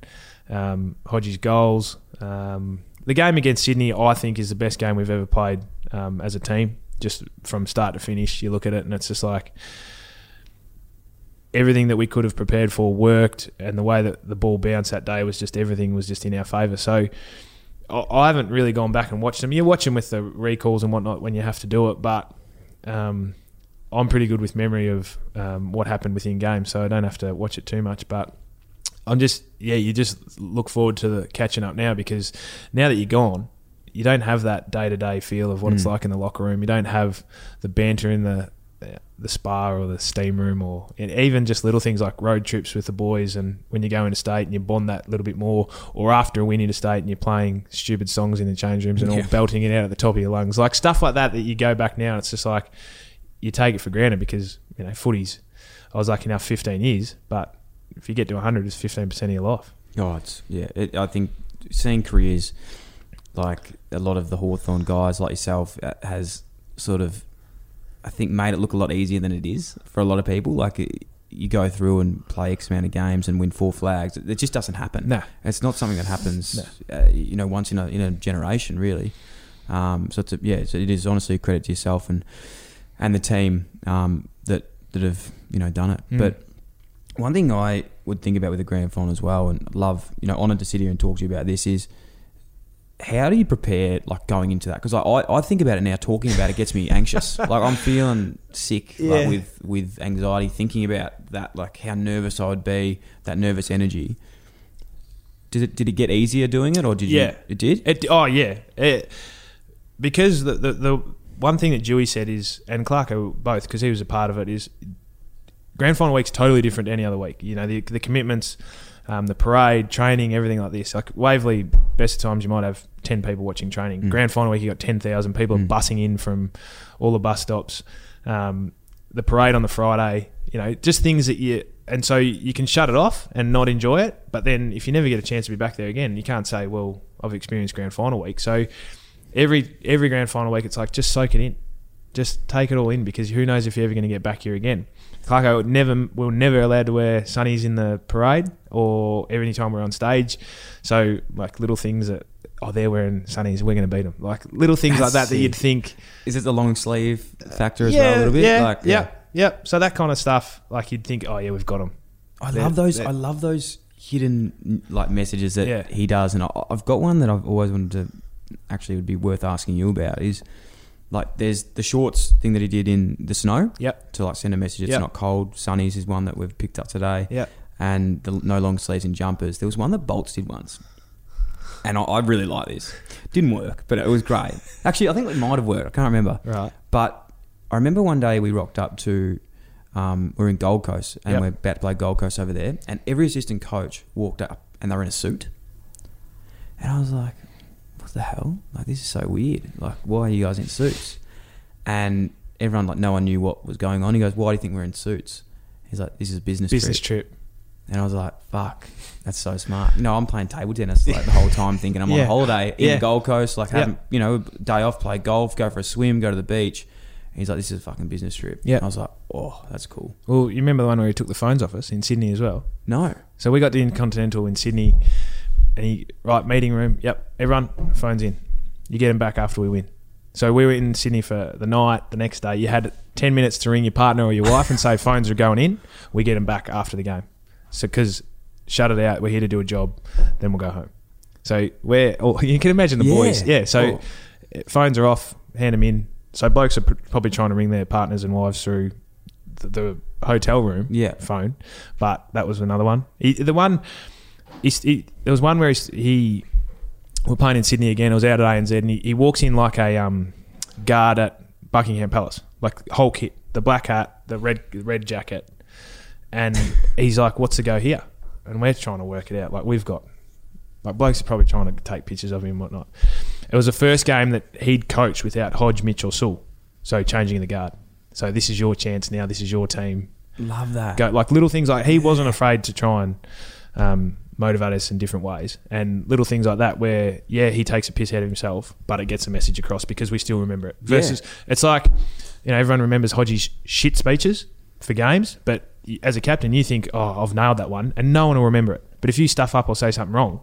Um, Hodges' goals. Um, the game against Sydney, I think, is the best game we've ever played um, as a team. Just from start to finish, you look at it and it's just like everything that we could have prepared for worked, and the way that the ball bounced that day was just everything was just in our favour. So I, I haven't really gone back and watched them. You watch them with the recalls and whatnot when you have to do it, but um, I'm pretty good with memory of um, what happened within game, so I don't have to watch it too much. But I'm just yeah, you just look forward to the catching up now because now that you're gone. You don't have that day to day feel of what it's Mm. like in the locker room. You don't have the banter in the the spa or the steam room or even just little things like road trips with the boys and when you go into state and you bond that little bit more or after a win into state and you're playing stupid songs in the change rooms and all belting it out at the top of your lungs like stuff like that that you go back now and it's just like you take it for granted because you know footies I was lucky enough 15 years but if you get to 100 it's 15% of your life Oh, it's yeah. It, I think seeing careers like a lot of the Hawthorn guys like yourself uh, has sort of, I think, made it look a lot easier than it is for a lot of people. Like it, you go through and play X amount of games and win four flags. It just doesn't happen. Nah. It's not something that happens, uh, you know, once in a in a generation, really. Um, so it's a, yeah, so it is honestly a credit to yourself and and the team um, that that have you know done it. Mm. But one thing I would think about with the grand final as well, and love, you know, honoured to sit here and talk to you about this is how do you prepare like going into that? Because I, I, I think about it now, talking about it gets me anxious. like I'm feeling sick like, with with anxiety, thinking about that, like how nervous I would be, that nervous energy. Did it did it get easier doing it, or did Yeah. you? It did. It, oh yeah, It- because the, the the one thing that Dewey said is, and Clarko both, because he was a part of it, is grand final week's totally different to any other week. You know, the the commitments, um, the parade, training, everything like this. Like Waverley, best of times you might have ten people watching training. Mm. Grand final week, you got ten thousand people Mm. bussing in from all the bus stops. Um, the parade on the Friday, you know, just things that you. And so you can shut it off and not enjoy it, but then if you never get a chance to be back there again, you can't say, "Well, I've experienced grand final week." So every every grand final week, it's like just soak it in, just take it all in because who knows if you're ever going to get back here again. Clarko would never, we're never allowed to wear sunnies in the parade or every time we're on stage. So like little things that oh they're wearing sunnies, we're going to beat them. Like little things like that That's that you'd think Is it the long sleeve factor as well? A little bit. yeah, like, yeah, yeah. So that kind of stuff, like you'd think, oh yeah, we've got them. I They're- love those. I love those hidden like messages that Yeah. he does, and I, I've got one that I've always wanted to actually would be worth asking you about. Is like there's the shorts thing that he did in the snow. Yep. To like send a message. It's Yep. not cold. Sunnies is one that we've picked up today. Yep. And the no long sleeves and jumpers. There was one that Bolts did once. And I, I really like this. Didn't work, but it was great. Actually, I think it might have worked. I can't remember. Right. But I remember one day we rocked up to, um, we're in Gold Coast and Yep. we're about to play Gold Coast over there, and every assistant coach walked up and they were in a suit, and I was like, "What the hell? Like this is so weird. Like why are you guys in suits?" And everyone like no one knew what was going on. He goes, "Why do you think we're in suits?" He's like, "This is a business Business trip." trip. And I was like, "Fuck, that's so smart." You know, I'm playing table tennis like the whole time, thinking I'm Yeah. on holiday in Yeah. Gold Coast, like having you know day off, play golf, go for a swim, go to the beach. And he's like, "This is a fucking business trip." Yeah. I was like, "Oh, that's cool." Well, you remember the one where he took the phones off us in Sydney as well. No, So we got the Intercontinental in Sydney. And he right meeting room. Yep, everyone phones in. You get them back after we win. So we were in Sydney for the night. The next day, you had ten minutes to ring your partner or your wife and say phones are going in. We get them back after the game. So because shut it out, we're here to do a job. Then we'll go home. So we're oh, you can imagine the Yeah. boys. Yeah. So Oh. phones are off. Hand them in. So blokes are pr- probably trying to ring their partners and wives through the, the hotel room Yeah. phone, but that was another one. He, the one, he, he, there was one where he, he we're playing in Sydney again. I was out at ANZ, and he, he walks in like a um, guard at Buckingham Palace, like whole kit, the black hat, the red red jacket, and he's like, "What's the go here?" And we're trying to work it out. Like we've got, like blokes are probably trying to take pictures of him and whatnot. It was the first game that he'd coached without Hodge, Mitch, or Sewell, so changing the guard. So this is your chance now. This is your team Love that. go like little things like he wasn't afraid to try and um, motivate us in different ways and little things like that where yeah he takes a piss out of himself but it gets a message across because we still remember it versus it's like you know everyone remembers Hodgie's shit speeches for games but as a captain you think oh I've nailed that one and no one will remember it but if you stuff up or say something wrong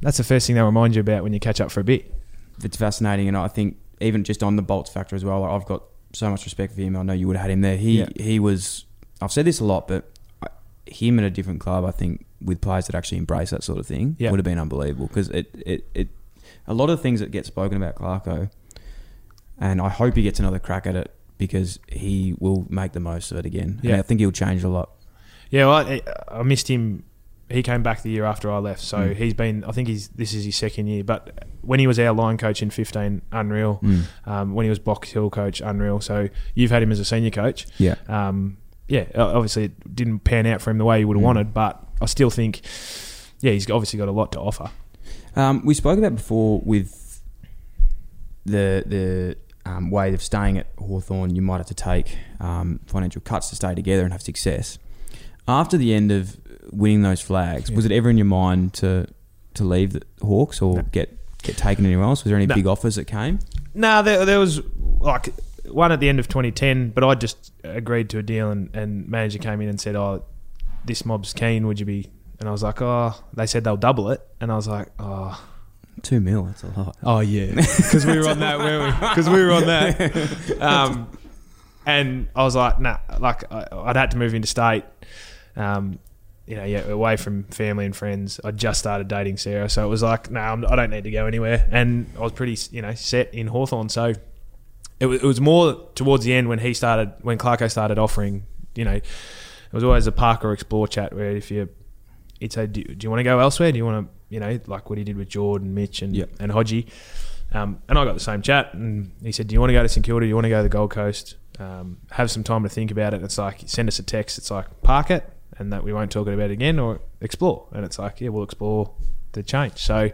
that's the first thing they'll remind you about when you catch up for a bit it's fascinating, and I think even just on the bolts factor as well, I've got so much respect for him. I know you would have had him there. He Yeah. he was. I've said this a lot, but uh, him at a different club, I think, with players that actually embrace that sort of thing, Yeah. would have been unbelievable. Because it, it it a lot of things that get spoken about Clarko, and I hope he gets another crack at it because he will make the most of it again. Yeah. and I think he'll change a lot. Yeah, well, I, I missed him. He came back the year after I left, so Mm. he's been. I think he's this is his second year. But when he was our line coach in fifteen, unreal. Mm. Um, when he was Box Hill coach, unreal. So you've had him as a senior coach. Yeah. Um, yeah, obviously it didn't pan out for him the way he would have Mm. wanted, but I still think, yeah, he's obviously got a lot to offer. Um, we spoke about before with the the um, way of staying at Hawthorn, you might have to take um, financial cuts to stay together and have success. After the end of winning those flags, was it ever in your mind to to leave the Hawks or get get taken anywhere else? Was there any No. big offers that came? No, there, there was like one at the end of 2010, but I just agreed to a deal, and, and manager came in and said, "Oh, this mob's keen. Would you be?" And I was like, "Oh," they said they'll double it, and I was like, "Oh, Two mil, that's a lot. oh yeah," because we were on that, weren't we? Because we were on that. Um, and I was like, "Nah," like I, I'd had to move interstate. Um, you know, yeah, away from family and friends. I just started dating Sarah, so it was like, no, I'm, I don't need to go anywhere. And I was pretty, you know, set in Hawthorn. So it was, it was more towards the end when he started, when Clarko started offering, you know, it was always a park or explore chat where if you, he'd say, do, do you want to go elsewhere? Do you want to, you know, like what he did with Jordan, Mitch, and Yep. and Hodgie. Um, and I got the same chat, and he said, "Do you want to go to St Kilda? Do you want to go to the Gold Coast? Um, have some time to think about it." It's like send us a text. It's like park it, and that we won't talk about it again, or explore. And it's like, yeah, we'll explore the change. So,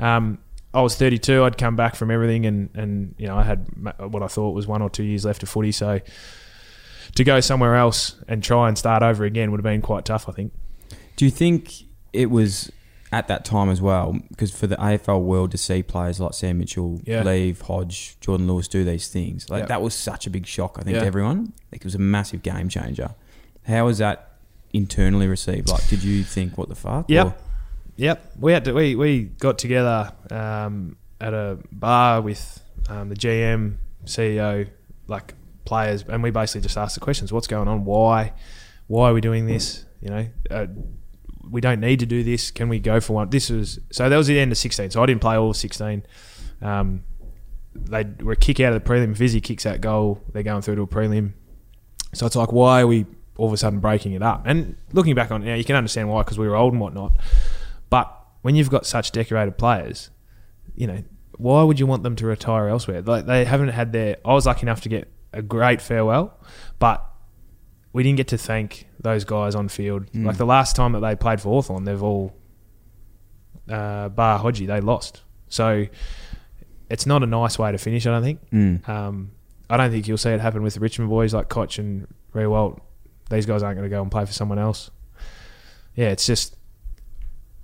um, I was 32. I'd come back from everything, and and you know, I had what I thought was one or two years left of footy. So, to go somewhere else and try and start over again would have been quite tough. I think. Do you think it was at that time as well? Because for the AFL world to see players like Sam Mitchell Yeah. leave, Hodge, Jordan Lewis do these things, like Yeah. that was such a big shock. I think to everyone, like, it was a massive game changer. How was that internally received? Like, did you think, "What the fuck"? Yep. Or- Yep, we had to. We, we got together um, at a bar with um, the GM, CEO, like players, and we basically just asked the questions: What's going on? Why? Why are we doing this? You know, uh, we don't need to do this. Can we go for one? This was so. That was the end of sixteen. So I didn't play all of sixteen. Um, they were a kick out of the prelim. Vizzy kicks that goal. They're going through to a prelim. So it's like, why are we all of a sudden breaking it up? And looking back on it now, you can understand why because we were old and whatnot. But when you've got such decorated players, you know, why would you want them to retire elsewhere? Like they haven't had their. I was lucky enough to get a great farewell, but we didn't get to thank those guys on field. Mm. Like the last time that they played for Hawthorn, they've all uh, bar Hodgie, they lost. So it's not a nice way to finish. I don't think. Mm. Um, I don't think you'll see it happen with the Richmond boys like Cotch and Riewoldt. These guys aren't going to go and play for someone else. Yeah, it's just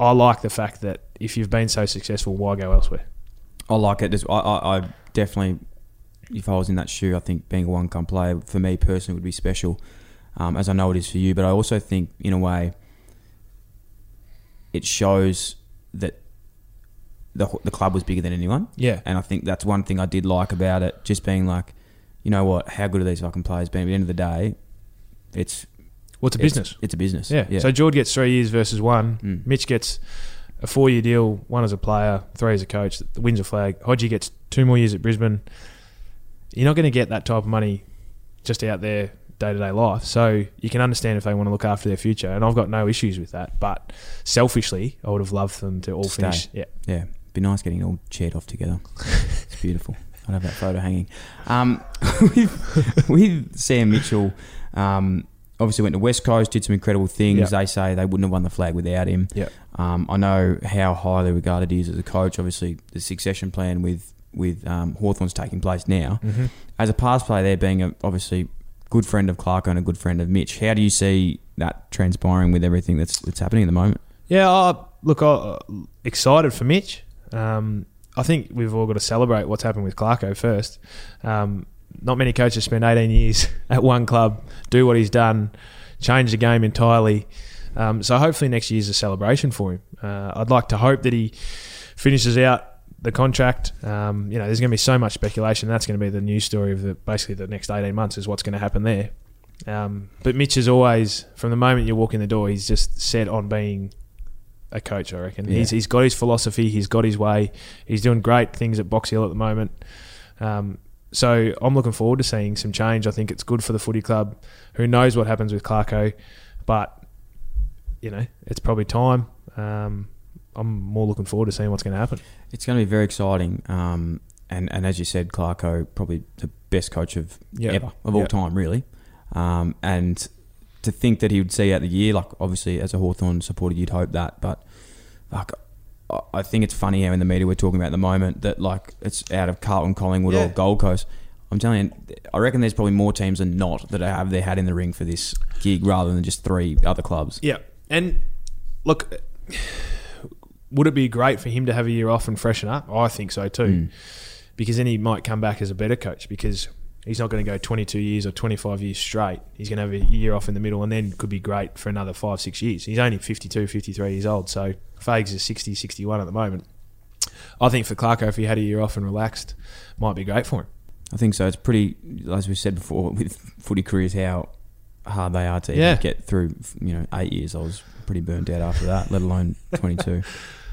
I like the fact that if you've been so successful, why go elsewhere? I like it. I, I, I definitely, if I was in that shoe, I think being a one come player for me personally would be special, um, as I know it is for you. But I also think, in a way, it shows that the the club was bigger than anyone. Yeah. and I think that's one thing I did like about it, just being like, you know what, how good are these fucking players? But at the end of the day, it's Well, it's a it's- business. It's, a business. Yeah. yeah. So George gets three years versus one. Mm. Mitch gets a four year deal, one as a player, three as a coach, wins a flag. Hodgie gets two more years at Brisbane. You're not going to get that type of money just out there day to day life. So you can understand if they want to look after their future. And I've got no issues with that. But selfishly, I would have loved them to all Stay. finish. Yeah. Yeah, be nice getting all chaired off together. it's beautiful. I'd have that photo hanging. Um, with, with Sam Mitchell, um, obviously went to West Coast, did some incredible things. Yeah. They say they wouldn't have won the flag without him. Yeah. Um, I know how highly regarded he is as a coach. Obviously, the succession plan with with um, Hawthorn's taking place now. Mm-hmm. As a past player, there being a, obviously good friend of Clarko and a good friend of Mitch. How do you see that transpiring with everything that's that's happening at the moment? Yeah, I, look, I, excited for Mitch. Um, I think we've all got to celebrate what's happened with Clarko first. Um, not many coaches spend 18 years at one club, do what he's done, change the game entirely. Um, so hopefully next year's a celebration for him. Uh, I'd like to hope that he finishes out the contract. Um, you know, there's going to be so much speculation. That's going to be the news story of the, basically the next 18 months is what's going to happen there. Um, but Mitch is always, from the moment you walk in the door, he's just set on being a coach. I reckon Yeah. he's he's got his philosophy. He's got his way. He's doing great things at Box Hill at the moment. Um, so I'm looking forward to seeing some change. I think it's good for the footy club. Who knows what happens with Clarko, but you know it's probably time. Um, I'm more looking forward to seeing what's going to happen. It's going to be very exciting. Um, and, and as you said, Clarko, probably the best coach of Yeah. ever, of all time, really. Um, and to think that he would see out the year, like obviously as a Hawthorn supporter, you'd hope that. But like, I- I think it's funny how in the media we're talking about at the moment that like it's out of Carlton, Collingwood, Yeah. or Gold Coast. I'm telling you, I reckon there's probably more teams than not that have their hat in the ring for this gig rather than just three other clubs. Yeah, and look, would it be great for him to have a year off and freshen up? I think so too, Mm. because then he might come back as a better coach because he's not going to go 22 years or 25 years straight. He's going to have a year off in the middle and then could be great for another five, six years. He's only 52, 53 years old, so Fags is 60, 61 at the moment. I think for Clarko, if he had a year off and relaxed, might be great for him. I think so. It's pretty, as we said before, with footy careers, how hard they are to even Yeah. get through. You know, eight years. I was pretty burnt out after that, let alone twenty-two.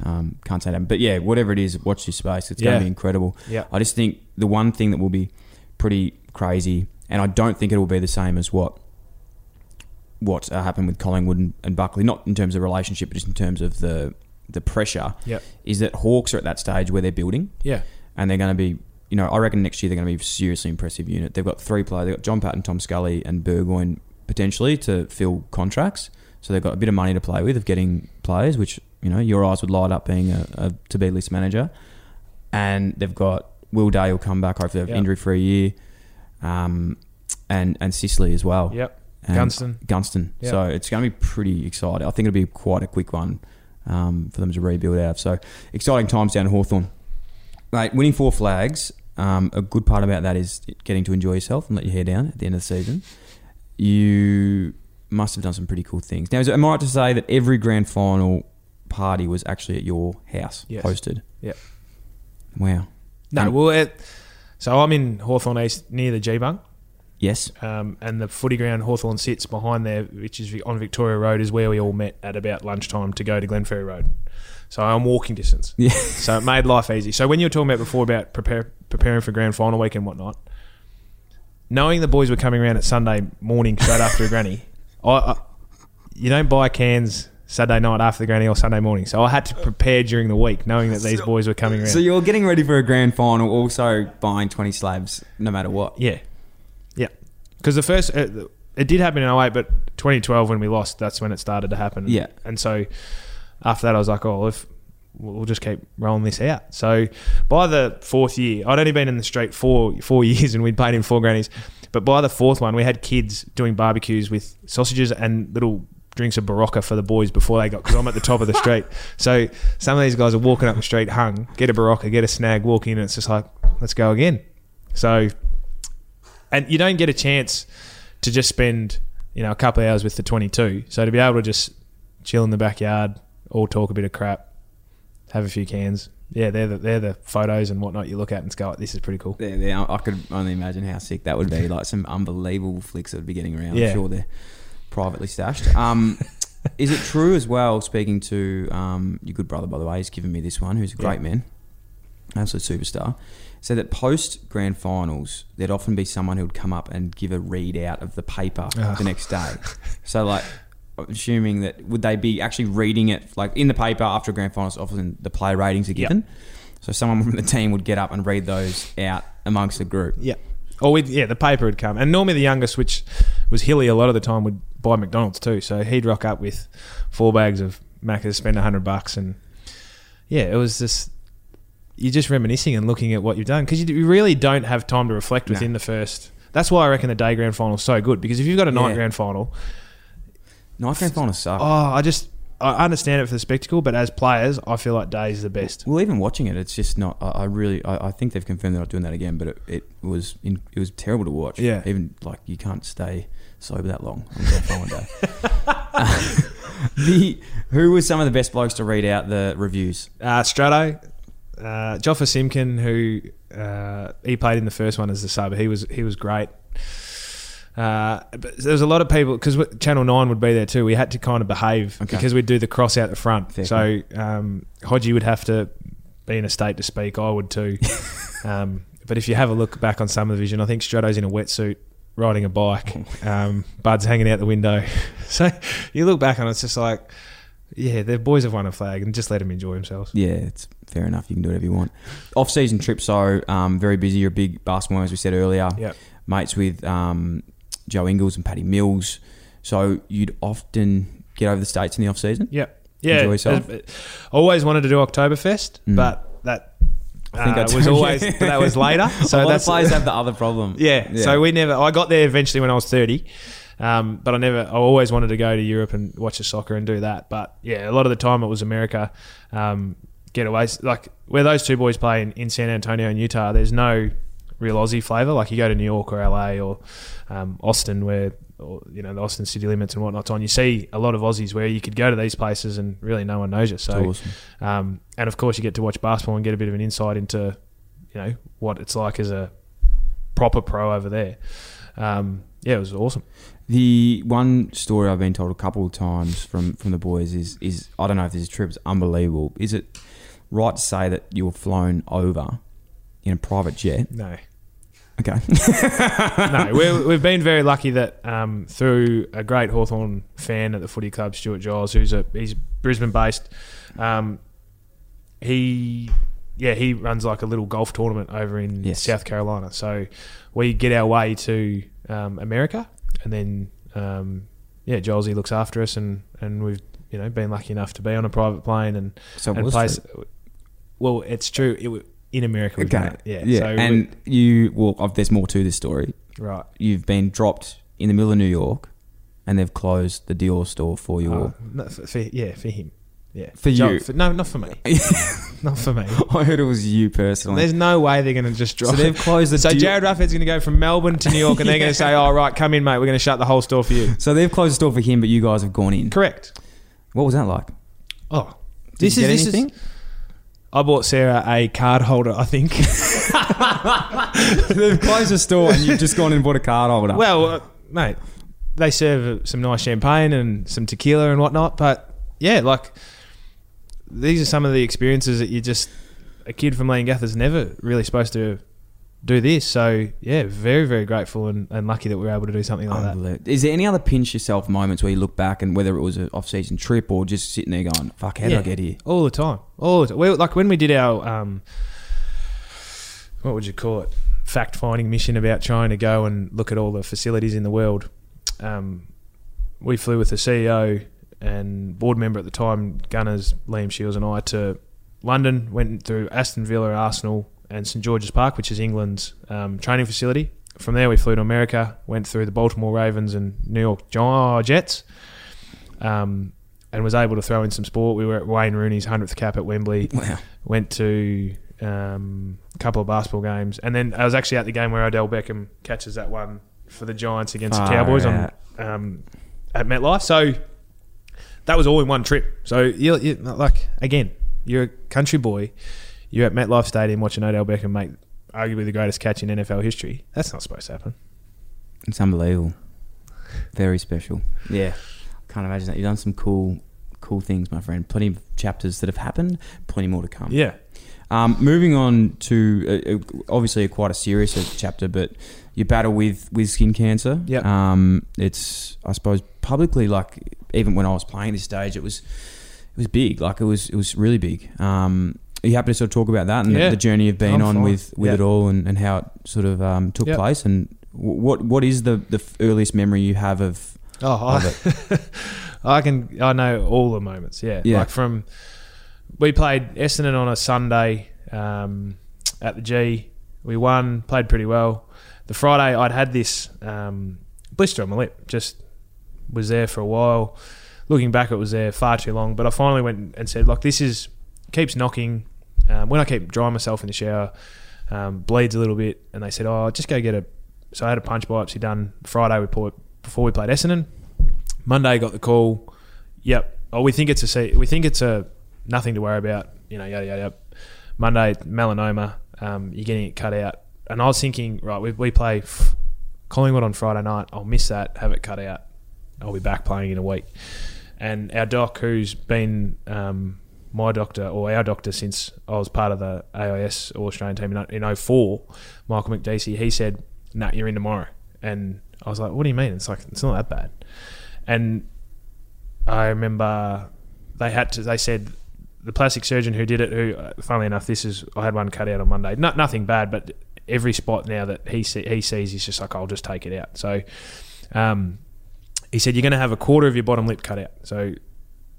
um, can't say that, but yeah, whatever it is, watch this space. It's going to be incredible. Yeah. I just think the one thing that will be pretty crazy, and I don't think it will be the same as what what uh, happened with Collingwood and, and Buckley, not in terms of relationship, but just in terms of the the pressure. Yep. Is that Hawks are at that stage where they're building Yeah. and they're going to be, you know, I reckon next year they're going to be a seriously impressive unit. They've got three players. They've got John Patton, Tom Scully, and Burgoyne potentially to fill contracts. So they've got a bit of money to play with of getting players, which you know your eyes would light up being a, a to be list manager. And they've got Will Day will come back hopefully have Yep. injury free year, um, and and Sicily as well. Yep. And Gunston. Gunston. Yep. So it's going to be pretty exciting. I think it'll be quite a quick one um, for them to rebuild out of. So exciting times down in Hawthorn. Mate, winning four flags, um, a good part about that is getting to enjoy yourself and let your hair down at the end of the season. You must have done some pretty cool things. Now, is it, am I right to say that every grand final party was actually at your house, Yes. hosted? Yep. Wow. No, And- well, it, so I'm in Hawthorn East near the G Bung, Yes. um, and the footy ground Hawthorn sits behind there, which is on Victoria Road, is where we all met at about lunchtime to go to Glenferrie Road. So I'm walking distance. Yeah. So it made life easy. So when you were talking about before about prepare, preparing for grand final week and whatnot, knowing the boys were coming around at Sunday morning straight after a granny, I, I you don't buy cans Saturday night after the granny or Sunday morning. So I had to prepare during the week, knowing that these boys were coming around. So you're getting ready for a grand final, also buying 20 slabs no matter what. Yeah, yeah. Because the first uh, it did happen in 08, but 2012 when we lost, that's when it started to happen. Yeah. and so after that, I was like, oh, if we'll just keep rolling this out. So by the fourth year, I'd only been in the street four four years, and we'd played in four grannies. But by the fourth one, we had kids doing barbecues with sausages and little drinks of Berocca for the boys before they got because I'm at the top of the street. So some of these guys are walking up the street, hung, get a Berocca, get a snag, walk in, and it's just like, let's go again. So and you don't get a chance to just spend you know a couple of hours with the 22 so to be able to just chill in the backyard all talk a bit of crap have a few cans. Yeah, they're the, they're the photos and whatnot you look at and go, "This is pretty cool." Yeah, yeah, I could only imagine how sick that would be. Like some unbelievable flicks that would be getting around. Yeah. I'm sure they're privately stashed. Um, is it true as well? Speaking to um, your good brother, by the way, he's given me this one. Who's a great Yeah. man, absolute superstar. Said that post grand finals, there'd often be someone who would come up and give a readout of the paper the next day. So like. Assuming that would they be actually reading it like in the paper after a grand finals, often the player ratings are Yep. given. So someone from the team would get up and read those out amongst the group. Yeah. Or with yeah, the paper would come, and normally the youngest, which was Hilly, a lot of the time would buy McDonald's too. So he'd rock up with four bags of Macca's, spend a hundred bucks, and yeah, it was just you're just reminiscing and looking at what you've done because you, really don't have time to reflect within the first. That's why I reckon the day grand final is so good because if you've got a night Yeah. grand final, Night grand finals suck. oh, I just I understand it for the spectacle, but as players, I feel like days is the best. Well, even watching it, it's just not. I, I really, I, I think they've confirmed they're not doing that again. But it, it was, in, it was terrible to watch. Yeah. even like you can't stay sober that long on one day. the who was some of the best blokes to read out the reviews? Uh, Strato, uh, Joffa Simpkin, who uh, he played in the first one as the sub. He was he was great. Uh, but there was a lot of people because Channel Nine would be there too. We had to kind of behave Okay. because we'd do the cross out the front. Fair so um, Hodgie would have to be in a state to speak. I would too. um, but if you have a look back on some of the vision, I think Strato's in a wetsuit riding a bike. Um, Bud's hanging out the window. so you look back and it's just like, yeah, the boys have won a flag and just let them enjoy themselves. Yeah, it's fair enough. You can do whatever you want. Off season trip, so um, very busy. You're a big basketball, as we said earlier. Yep. Mates with um, Joe Ingles and Paddy Mills. So you'd often get over the states in the off season. Yeah, yeah. Enjoy yourself. I always wanted to do Oktoberfest, Mm. but that I think uh, I was always but that was later. So a lot of players have the other problem. yeah, So we never. I got there eventually when I was thirty, um, but I never. I always wanted to go to Europe and watch the soccer and do that. But yeah, a lot of the time it was America. Um, getaways like where those two boys play in, in San Antonio and Utah. There's no real Aussie flavour. Like you go to New York or LA or um, Austin, where you know the Austin city limits and whatnot's on. You see a lot of Aussies where you could go to these places and really no one knows you. So awesome. um, and of course, you get to watch basketball and get a bit of an insight into, you know, what it's like as a proper pro over there. Um, yeah, it was awesome. The one story I've been told a couple of times from, from the boys is is I don't know if this is true. It's unbelievable. Is it right to say that you were flown over in a private jet? No, Okay. no, we're, we've been very lucky that um, through a great Hawthorn fan at the footy club, Stuart Giles, who's a he's Brisbane based. Um, he, yeah, he runs like a little golf tournament over in Yes. South Carolina. So we get our way to um, America, and then um, yeah, Giles he looks after us, and and we've you know been lucky enough to be on a private plane and So and place. true. Well, it's true. It in America. we've Okay. Yeah. Yeah. So and you well, oh, there's more to this story. right. You've been dropped in the middle of New York, and they've closed the Dior store for you. Oh, no, for, for, yeah, for him. Yeah. For you. for- no, not for me. not for me. I heard it was you personally. There's no way they're going to just drop so they've closed the So Dior- Jarryd Roughead's going to go from Melbourne to New York and they're going to say, oh, right, come in, mate. We're going to shut the whole store for you. So they've closed the store for him, but you guys have gone in. Correct. What was that like? Oh. Did This you is, get this anything? is. I bought Sarah a card holder, I think. they've closed the store, and you've just gone and bought a card holder. well, uh, mate, they serve some nice champagne and some tequila and whatnot. But yeah, like, these are some of the experiences that you just, a kid from Leongatha's never really supposed to do this. So yeah, very, very grateful and, and lucky that we were able to do something like that. Is there any other pinch yourself moments where you look back and whether it was an off-season trip or just sitting there going, "Fuck, how did I get here?" All the time. All the time. Well, like when we did our, um, what would you call it? Fact finding mission about trying to go and look at all the facilities in the world. Um, we flew with the CEO and board member at the time, Gunners, Liam Shields, and I to London, went through Aston Villa, Arsenal, and St George's Park, which is England's um, training facility. From there, we flew to America, went through the Baltimore Ravens and New York Gi- Jets, um, and was able to throw in some sport. We were at Wayne Rooney's 100th cap at Wembley. Wow. Went to um, a couple of basketball games. And then I was actually at the game where Odell Beckham catches that one for the Giants against the Cowboys on um, at MetLife. So that was all in one trip. So you, you like again, you're a country boy. You're at MetLife Stadium watching Odell Beckham make arguably the greatest catch in NFL history. That's not supposed to happen. It's unbelievable. Very special. Yeah. Can't imagine that. You've done some cool, cool things, my friend. Plenty of chapters that have happened. Plenty more to come. Yeah. Um, moving on to uh, uh, obviously a quite a serious chapter, but your battle with, with skin cancer. Yep. Um, it's I suppose publicly like even when I was playing this stage, it was it was big. Like it was it was really big. Um, are you happy to sort of talk about that and Yeah. the, the journey you've been I'm on fine. with, with Yeah. it all and, and how it sort of um, took Yep. place and what what is the, the earliest memory you have of Oh, of I, I can. I know all the moments. Yeah. Yeah. Like from we played Essendon on a Sunday um, at the G. We won. Played pretty well. The Friday, I'd had this um, blister on my lip. Just was there for a while. Looking back, it was there far too long. But I finally went and said, "Like this is keeps knocking." Um, when I keep drying myself in the shower, um, bleeds a little bit, and they said, "Oh, just go get a." So I had a punch biopsy done Friday before before we played Essendon. Monday got the call. Yep. Oh, we think it's a we think it's a nothing to worry about. You know, yada yada. yada. Monday melanoma. Um, you're getting it cut out. And I was thinking, right, we, we play f- Collingwood on Friday night. I'll miss that. Have it cut out. I'll be back playing in a week. And our doc, who's been um, my doctor or our doctor since I was part of the AIS All Australian team in, in 04, Michael Makdissi, he said, "Nah, you're in tomorrow." And I was like, "What do you mean?" It's like it's not that bad. And I remember they had to. They said the plastic surgeon who did it. Who, uh, funnily enough, this is I had one cut out on Monday. Not nothing bad, but every spot now that he see, he sees, he's just like, I'll just take it out. So, um, he said you're going to have a quarter of your bottom lip cut out. So,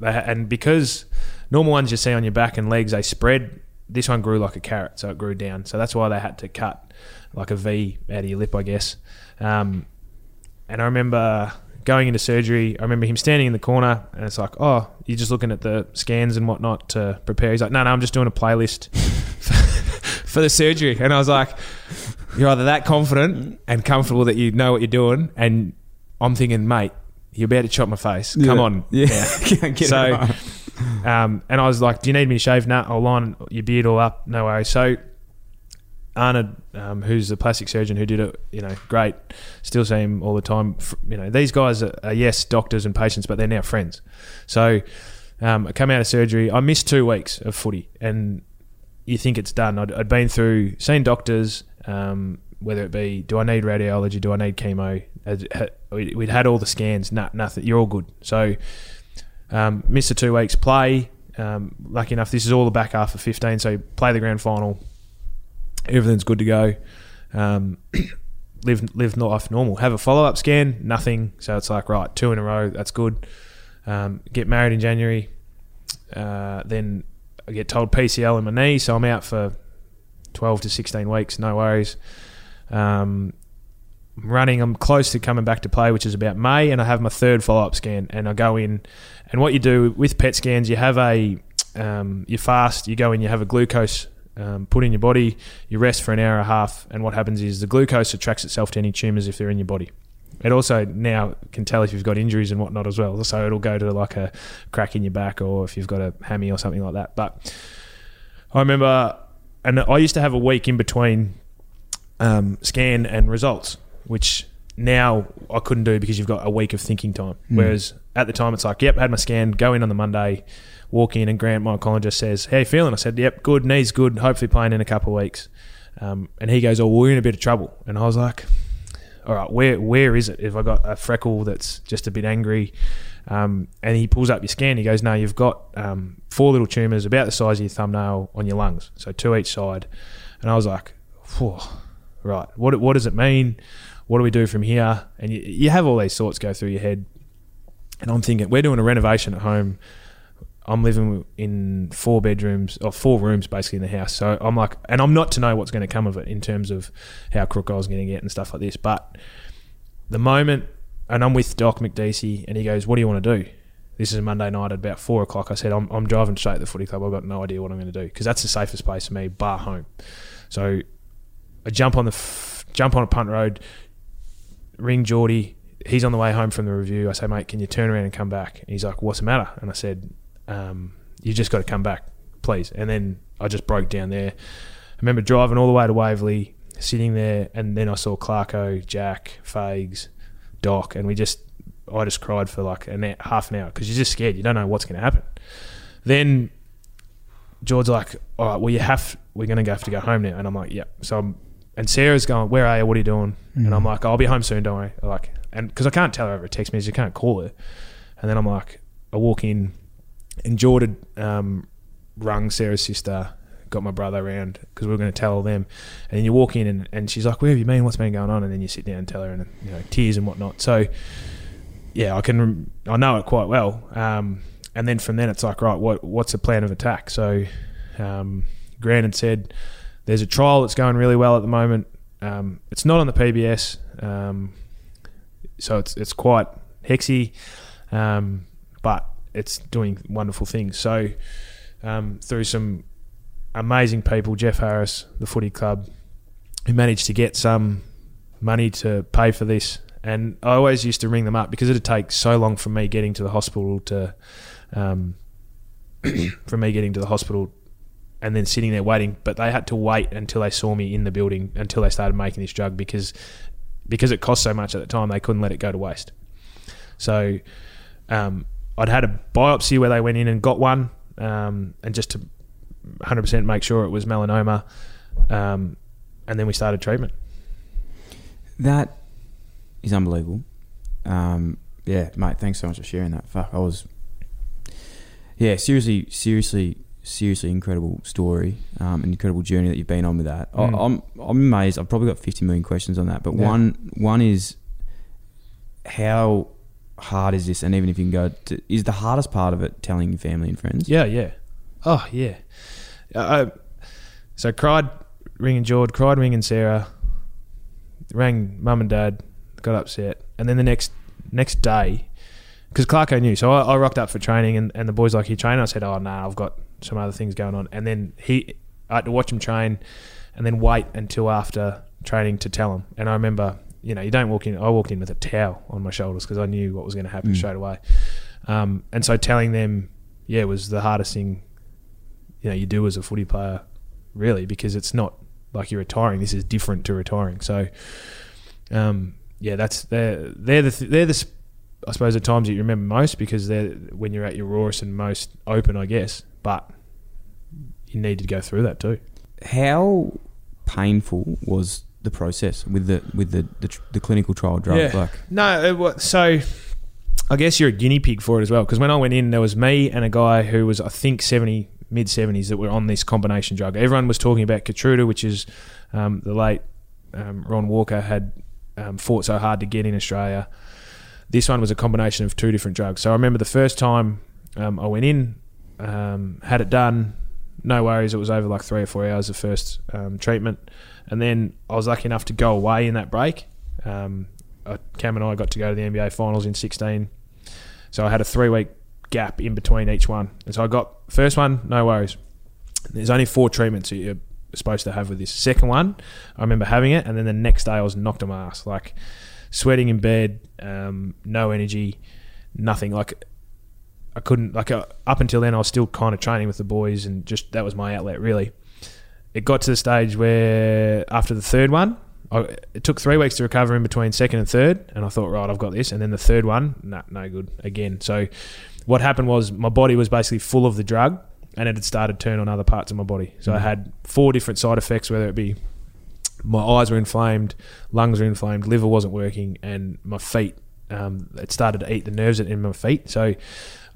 and because normal ones you see on your back and legs they spread, this one grew like a carrot, so it grew down. So that's why they had to cut like a V out of your lip, I guess. Um, and I remember going into surgery. I remember him standing in the corner, and it's like, "Oh, you're just looking at the scans and whatnot to prepare." He's like, "No, no, I'm just doing a playlist for the surgery." And I was like, "You're either that confident and comfortable that you know what you're doing," and I'm thinking, "Mate, you're about to chop my face. Come on, Yeah. So, um, and I was like, "Do you need me to shave? Nah, I'll line your beard all up. No worries." So, Arnold, um, who's the plastic surgeon who did it, you know, great. Still see him all the time. You know, these guys are, are yes, doctors and patients, but they're now friends. So, um, I come out of surgery. I missed two weeks of footy, and you think it's done. I'd, I'd been through, seen doctors, um, whether it be, do I need radiology? Do I need chemo? We'd had all the scans. Nothing. You're all good. So, um, missed the two weeks play. Um, lucky enough, this is all the back half of 15. So, play the grand final. Everything's good to go. Um, live live life normal. Have a follow up scan. Nothing. So it's like right, two in a row. That's good. Um, get married in January. Uh, then I get told PCL in my knee, so I'm out for 12 to 16 weeks. No worries. Um, running. I'm close to coming back to play, which is about May, and I have my third follow up scan. And I go in, and what you do with PET scans, you have a um, you fast. You go in, you have a glucose um, put in your body. You rest for an hour and a half, and what happens is the glucose attracts itself to any tumors if they're in your body. It also now can tell if you've got injuries and whatnot as well. So it'll go to like a crack in your back or if you've got a hammy or something like that. But I remember, and I used to have a week in between um, scan and results, which now I couldn't do because you've got a week of thinking time. Whereas at the time, it's like, yep, had my scan, go in on the Monday, walk in, and Grant, my oncologist, says, "How you feeling?" I said, "Yep, good, knee's good. Hopefully playing in a couple of weeks." Um, and he goes, "Oh, we're in a bit of trouble." And I was like, "All right, where where is it? If I got a freckle that's just a bit angry?" Um, and he pulls up your scan. He goes, "No, you've got um, four little tumors about the size of your thumbnail on your lungs, so two each side." And I was like, "Right, what what does it mean? What do we do from here?" And you, you have all these thoughts go through your head. And I'm thinking, we're doing a renovation at home. I'm living in four bedrooms or four rooms basically in the house. So I'm like, and I'm not to know what's going to come of it in terms of how crook I was going to get and stuff like this. But the moment, and I'm with Doc Makdissi, and he goes, "What do you want to do?" This is a Monday night at about four o'clock. I said, "I'm, I'm driving straight to the footy club. I've got no idea what I'm going to do because that's the safest place for me, bar home." So I jump on the f- jump on a punt road, ring Geordie. He's on the way home from the review. I say, mate, can you turn around and come back? And he's like, what's the matter? And I said, um, you just got to come back. please. And then I just broke down there. I remember driving all the way to Waverley, sitting there, and then I saw Clarko, Jack, Fags, Doc, and we just, I just cried for like an, hou- half an hour because you're just scared. You don't know what's going to happen. Then George's like, all right, well, you have, we're going to have to go home now. And I'm like, yeah. So I'm, and Sarah's going, where are you? What are you doing? And I'm like, I'll be home soon, don't worry. Like, and because I can't tell her over a text message, you can't call her. And then I'm like, I walk in, and Jordan um, rung Sarah's sister, got my brother around because we were going to tell them. And then you walk in, and, and she's like, "Where have you been? What's been going on?" And then you sit down and tell her, and you know, tears and whatnot. So, yeah, I can, I know it quite well. Um, and then from then, it's like, right, what what's the plan of attack? So, um, had said, "There's a trial that's going really well at the moment. Um, it's not on the PBS, um, so it's it's quite hexy." um, but it's doing wonderful things. So um, through some amazing people, Jeff Harris, the Footy Club, who managed to get some money to pay for this. And I always used to ring them up because it'd take so long for me getting to the hospital to, um, for me getting to the hospital and then sitting there waiting. But they had to wait until they saw me in the building until they started making this drug because because it cost so much at the time they couldn't let it go to waste. So um, I'd had a biopsy where they went in and got one, um, and just to 100% make sure it was melanoma, um, and then we started treatment. That is unbelievable. Um, yeah, mate, thanks so much for sharing that. Fuck, I was. Yeah, seriously, seriously, seriously incredible story, um, an incredible journey that you've been on with that. I, Mm. I'm, I'm amazed. I've probably got 50 million questions on that, but Yeah. one, one is how hard is this? And even if you can go, to, is the hardest part of it telling your family and friends? Yeah, yeah. Oh, yeah. Uh, I, so cried, ringing George, cried, ringing Sarah, rang mum and dad, got upset, and then the next next day, because Clarko knew, so I, I rocked up for training, and, and the boys like, "You train?" I said, "Oh no, I've got some other things going on." And then he, I had to watch him train, and then wait until after training to tell him. And I remember, you know, you don't walk in. I walked in with a towel on my shoulders because I knew what was going to happen Mm. straight away. Um, and so telling them, yeah, was the hardest thing, you know, you do as a footy player, really, because it's not like you're retiring. This is different to retiring. So, um, yeah, that's they're they're the th- they're the I suppose the times that you remember most because they're when you're at your rawest and most open, I guess. But you need to go through that too. How painful was the process with the with the the, the clinical trial drug? Yeah. Like, No, it wa- so I guess you're a guinea pig for it as well. Because when I went in, there was me and a guy who was, I think, 70, mid 70s that were on this combination drug. Everyone was talking about Keytruda, which is um, the late um, Ron Walker had um, fought so hard to get in Australia. This one was a combination of two different drugs. So I remember the first time um, I went in, um, had it done, no worries. It was over like three or four hours of first um, treatment. And then I was lucky enough to go away in that break. Um, uh, Cam and I got to go to the NBA finals in 16. So I had a three week gap in between each one. And so I got first one, no worries. There's only four treatments you're supposed to have with this. Second one, I remember having it, and then the next day I was knocked on my ass, like sweating in bed, um, no energy, nothing. Like I couldn't like uh, up until then I was still kind of training with the boys, and just that was my outlet really. It got to the stage where after the third one, I, it took three weeks to recover in between second and third, and I thought, right, I've got this. And then the third one, nah, no good again. So what happened was my body was basically full of the drug, and it had started to turn on other parts of my body. So I had four different side effects, whether it be my eyes were inflamed, lungs were inflamed, liver wasn't working, and my feet. Um, it started to eat the nerves in my feet. So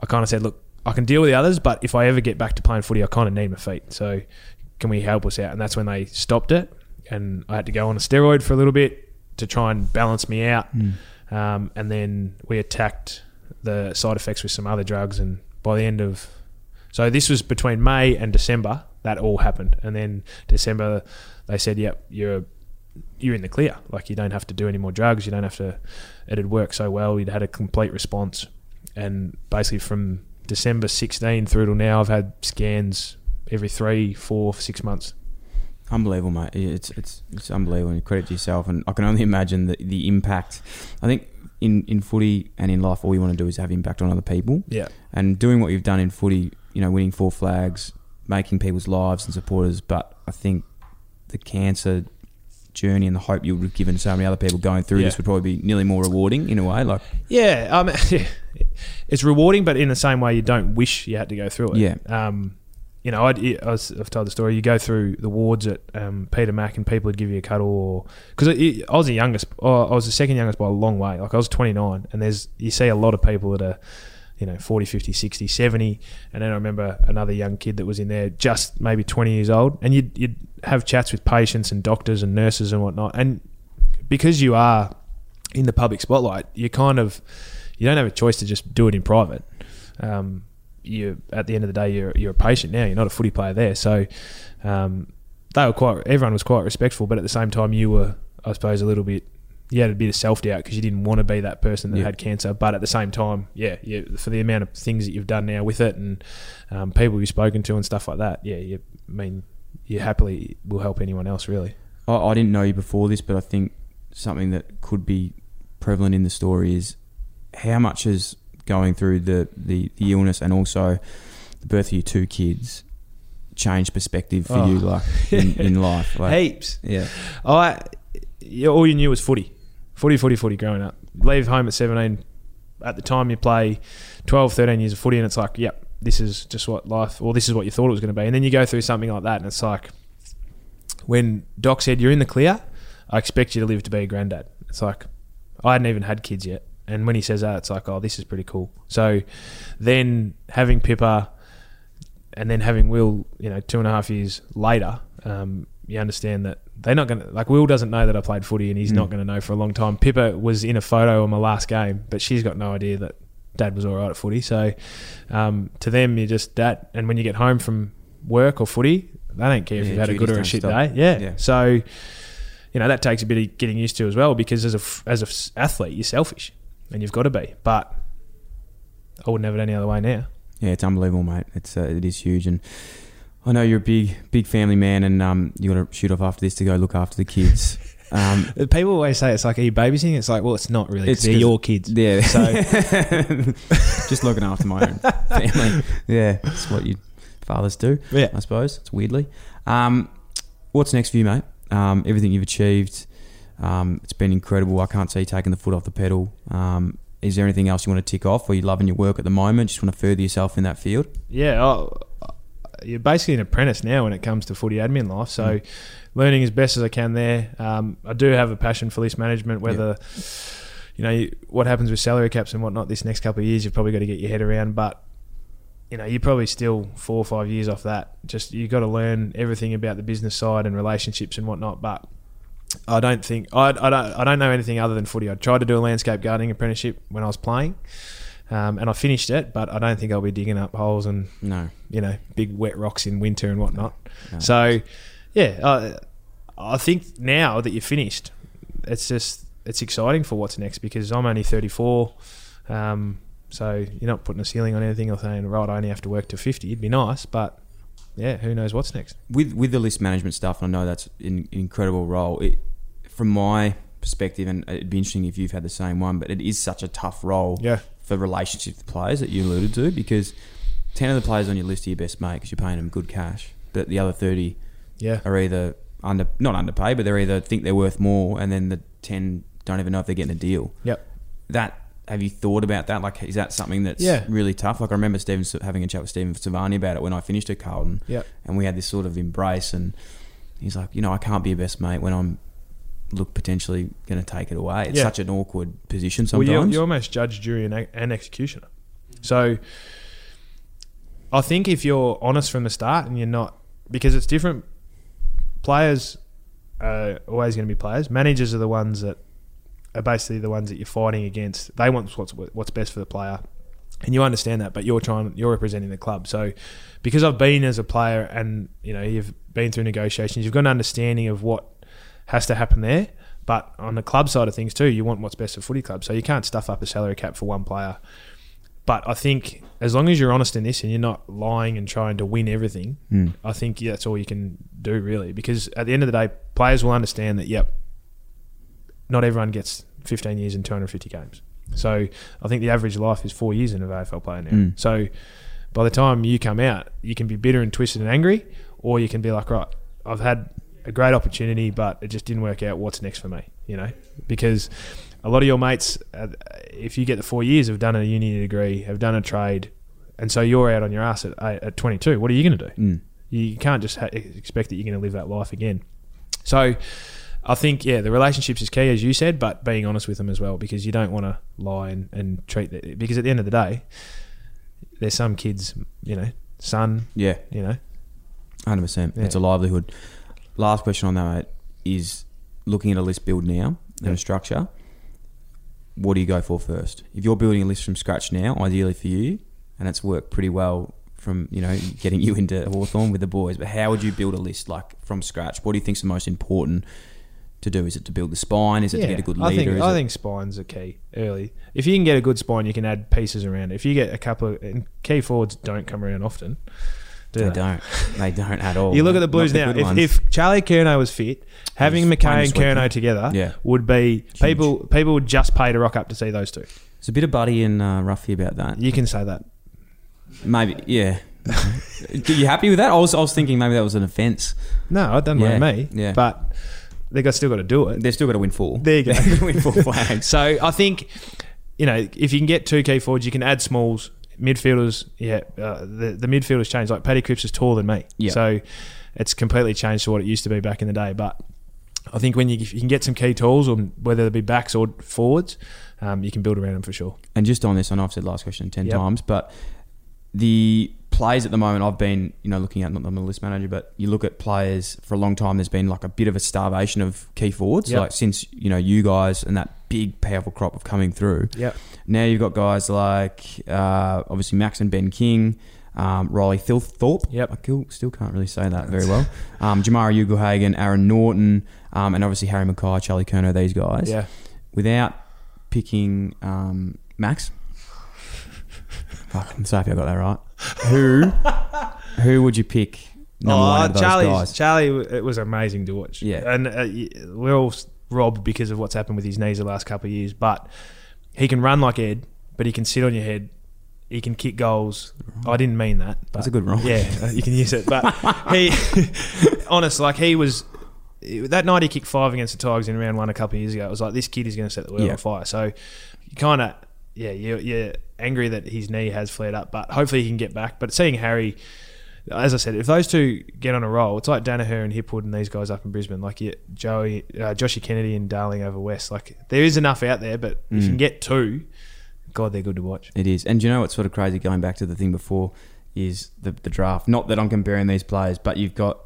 I kind of said, look, I can deal with the others, but if I ever get back to playing footy, I kind of need my feet. So can we help us out? And that's when they stopped it, and I had to go on a steroid for a little bit to try and balance me out. Um, and then we attacked the side effects with some other drugs, and by the end of so this was between May and December that all happened, and then December they said, "Yep, you're you're in the clear. Like you don't have to do any more drugs. You don't have to." It had worked so well. We'd had a complete response, and basically from December 16 through till now, I've had scans every three, four, six months. Unbelievable, mate. It's it's it's unbelievable. And credit to yourself, and I can only imagine the the impact. I think in in footy and in life, all you want to do is have impact on other people. Yeah, And doing what you've done in footy, you know, winning four flags, making people's lives and supporters, but I think the cancer journey and the hope you would have given so many other people going through Yeah. this would probably be nearly more rewarding in a way. Like, Yeah, um, it's rewarding, but in the same way, you don't wish you had to go through it. Yeah. Um, you know, I'd, I was, I've told the story. You go through the wards at um, Peter Mac, and people would give you a cuddle, or because I was the youngest. oh, I was the second youngest by a long way. Like I was 29, and there's you see a lot of people that are, you know, 40, 50, 60, 70, and then I remember another young kid that was in there, just maybe 20 years old, and you'd you'd have chats with patients and doctors and nurses and whatnot, and because you are in the public spotlight, you kind of you don't have a choice to just do it in private. Um, you at the end of the day, you're you're a patient now. You're not a footy player there, so um, they were quite. Everyone was quite respectful, but at the same time, you were, I suppose, a little bit. You had a bit of self doubt because you didn't want to be that person that Yeah. had cancer. But at the same time, yeah, you, for the amount of things that you've done now with it and um, people you've spoken to and stuff like that, yeah, you I mean, you happily will help anyone else really. I, I didn't know you before this, but I think something that could be prevalent in the story is how much is going through the, the, the ah. illness and also the birth of your two kids changed perspective for Oh. you, like in, in life. Like, Heaps. yeah, I, yeah, all you knew was footy, footy, footy, footy. Growing up, leave home at seventeen. At the time, you play 12, 13 years of footy, and it's like, yep, this is just what life, or this is what you thought it was going to be. And then you go through something like that, and it's like, when Doc said you're in the clear, I expect you to live to be a granddad. It's like, I hadn't even had kids yet, and when he says that, it's like, oh, this is pretty cool. So, then having Pippa, and then having Will, you know, two and a half years later, um, you understand that they're not going to like Will doesn't know that I played footy, and he's Mm. not going to know for a long time. Pippa was in a photo on my last game, but she's got no idea that Dad was all right at footy. So um, to them, you're just dad, and when you get home from work or footy, they don't care if Yeah, you've had a good or a shit stop. day. Yeah. Yeah. So you know that takes a bit of getting used to as well, because as a, as a athlete, you're selfish, and you've got to be. But I wouldn't have it any other way now. yeah, it's unbelievable, mate. It's uh, it is huge, and I know you're a big big family man, and um, you got to shoot off after this to go look after the kids. Um, People always say it's like, are you babysitting? It's like, well, it's not really. It's they're your kids. Yeah. So just looking after my own family. Yeah, that's what you fathers do. Yeah. I suppose it's weirdly. Um, what's next for you, mate? Um, everything you've achieved, um, it's been incredible. I can't see you taking the foot off the pedal. Um, is there anything else you want to tick off? Or you loving your work at the moment? Just want to further yourself in that field? yeah, oh, you're basically an apprentice now when it comes to footy admin life. So, Mm. Learning as best as I can there. Um, I do have a passion for list management. Whether you know you, what happens with salary caps and whatnot this next couple of years, you've probably got to get your head around. But you know, you're probably still four or five years off that. Just you got to learn everything about the business side and relationships and whatnot. But I don't think I, I don't I don't know anything other than footy. I tried to do a landscape gardening apprenticeship when I was playing, um, and I finished it. But I don't think I'll be digging up holes and No. you know big wet rocks in winter and whatnot. No. So yeah, uh, I think now that you're finished, it's just it's exciting for what's next because I'm only 34. Um, so you're not putting a ceiling on anything or saying right, I only have to work to 50. It'd be nice, but yeah, who knows what's next? with with the list management stuff, and I know that's an incredible role. It, from my perspective, and it'd be interesting if you've had the same one, but it is such a tough role Yeah. for relationship with players that you alluded to because ten of the players on your list are your best mate because you're paying them good cash, but the other thirty Yeah. are either under not underpaid, but they're either think they're worth more, and then the ten don't even know if they're getting a deal. Yep. That have you thought about that? Like, is that something that's Yeah. really tough? Like, I remember Stephen having a chat with Stephen Silvagni about it when I finished at Carlton Yep. and we had this sort of embrace and he's like you know i can't be a best mate when i'm look potentially going to take it away it's Yeah. such an awkward position Well, sometimes you're, you're almost judge, jury, and, and executioner. So I think if you're honest from the start and you're not, because it's different, players are always going to be players. Managers are the ones that are basically the ones that you're fighting against. They want what's what's best for the player, and you understand that. But you're trying, you're representing the club. So because I've been as a player, and you know you've been through negotiations, you've got an understanding of what has to happen there. But on the club side of things too, you want what's best for footy club. So you can't stuff up a salary cap for one player. But I think as long as you're honest in this and you're not lying and trying to win everything, Mm. I think that's all you can do really. Because at the end of the day, players will understand that. Yep, not everyone gets 15 years and 250 games. So I think the average life is four years in an AFL player now. Mm. So by the time you come out, you can be bitter and twisted and angry, or you can be like, right, I've had a great opportunity, but it just didn't work out. What's next for me? You know, because a lot of your mates, uh, if you get the four years, have done a uni degree, have done a trade, and so you're out on your ass at, at 22. What are you going to do? Mm. You can't just ha- expect that you're going to live that life again. So I think, yeah, the relationships is key, as you said, but being honest with them as well, because you don't want to lie and, and treat that. Because at the end of the day, there's some kids, you know, son, Yeah, you know, hundred percent. Yeah. It's a livelihood. Last question on that mate, is looking at a list build now and Yeah. a structure. What do you go for first? If you're building a list from scratch now, ideally for you, and it's worked pretty well from you know getting you into Hawthorn with the boys. But how would you build a list like from scratch? What do you think is the most important to do? Is it to build the spine? Is it to get a good I leader? think I think spines are key early. If you can get a good spine, you can add pieces around it. If you get a couple of and key forwards, don't come around often. Do they they? don't. They don't at all. You look at the Blues now. good If, if Charlie Curnow was fit, having playing McKay and Curnow together Yeah. would be people. People would just pay to rock up to see those two. There's a bit of Buddy and uh, Roughy about that. You can say that. Maybe, yeah. Are you happy with that? I was, I was thinking maybe that was an offence. No, it doesn't Yeah, me. yeah. But they got still got to do it. They've still got to win four. There you go. They've got to win four flags. So I think, you know, if you can get two key forwards, you can add smalls. Midfielders, yeah, uh, the the midfielders changed. Like Paddy Cripps is taller than me, Yeah. so it's completely changed to what it used to be back in the day. But I think when you, if you can get some key tools, or whether they be backs or forwards, um, you can build around them for sure. And just on this, I know I've said last question ten Yep. times, but the plays at the moment I've been, you know, looking at not I'm a list manager, but you look at players for a long time. There's been like a bit of a starvation of key forwards, Yep. like since you know you guys and that big powerful crop of coming through. Yep. Now you've got guys like uh, obviously Max and Ben King, um, Riley Thilthorpe. Yep. I still, still can't really say that very well. Um, Jamarra Ugle-Hagan, Aaron Naughton, um, and obviously Harry McKay, Charlie Curnow. These guys. Yeah, Without picking um, Max. Fuck, I'm sorry if I got that right. Who, who would you pick? Number one of those Oh, Charlie's, guys. Charlie, it was amazing to watch. Yeah. and uh, we're all robbed because of what's happened with his knees the last couple of years. But he can run like Ed, but he can sit on your head. He can kick goals. I didn't mean that. But That's a good rhyme. Yeah, uh, you can use it. But he, honest, like he was. That night he kicked five against the Tigers in round one a couple of years ago. It was like this kid is going to set the world Yeah. on fire. So you kind of, yeah, you're, you're angry that his knee has flared up, but hopefully he can get back. But seeing Harry, as I said, if those two get on a roll, it's like Daniher and Hipwood and these guys up in Brisbane, like yeah, Joey, uh, Joshy Kennedy and Darling over West. Like there is enough out there, but if you can get two, God, they're good to watch. It is. And do you know what's sort of crazy going back to the thing before is the, the draft? Not that I'm comparing these players, but you've got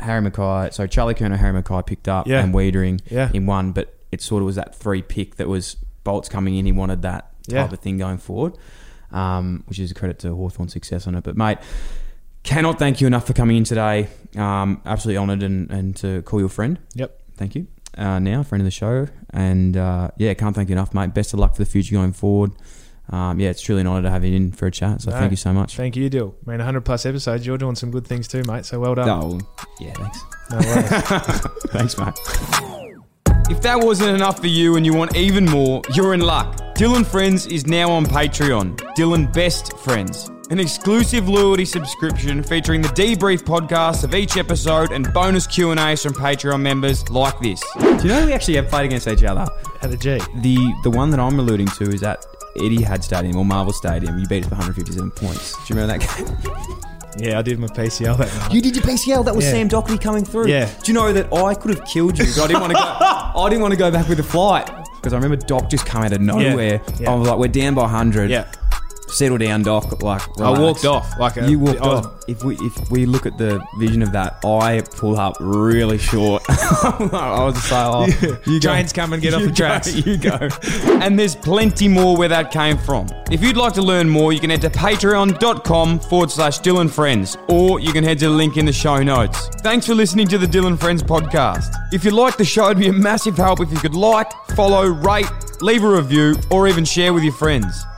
Harry McKay, so Charlie Curnow, Harry McKay picked up Yeah. and Weitering Yeah. in one, but it sort of was that three pick that was Bolts coming in. He wanted that type Yeah. of thing going forward, um, which is a credit to Hawthorn's success on it. But, mate, cannot thank you enough for coming in today. Um, absolutely honoured and, and to call you a friend. Yep. Thank you. Uh, now, friend of the show. And uh, yeah, can't thank you enough, mate. Best of luck for the future going forward. Um, yeah, it's truly an honour to have you in for a chat. So No. thank you so much. Thank you, Dyl. I mean, 100 plus episodes. You're doing some good things too, mate. So well done. Oh, yeah, thanks. No worries. Thanks, mate. If that wasn't enough for you and you want even more, you're in luck. Dyl & Friends is now on Patreon. Dylan Best Friends. An exclusive loyalty subscription featuring the debrief podcast of each episode and bonus Q&As from Patreon members like this. Do you know we actually have played against each other? At the G. The the one that I'm alluding to is at Etihad Stadium or Marvel Stadium. You beat us by 157 points. Do you remember that game? Yeah, I did my PCL that night. You did your PCL. That was Yeah. Sam Docherty coming through. Yeah. Do you know that I could have killed you, but I didn't want to go. I didn't want to go back with the flight because I remember Doc just come out of nowhere. Yeah. I was like, "We're down by 100. Yeah. Settle down, Doc. Like I walked off. Like a, You uh, walked I was- off. If we if we look at the vision of that, I pull up really short. I was just like, oh, you go. Trains come and get off the tracks. Go, you go. and there's plenty more where that came from. If you'd like to learn more, you can head to patreon.com forward slash Dyl & Friends, or you can head to the link in the show notes. Thanks for listening to the Dyl & Friends podcast. If you like the show, it'd be a massive help if you could like, follow, rate, leave a review, or even share with your friends.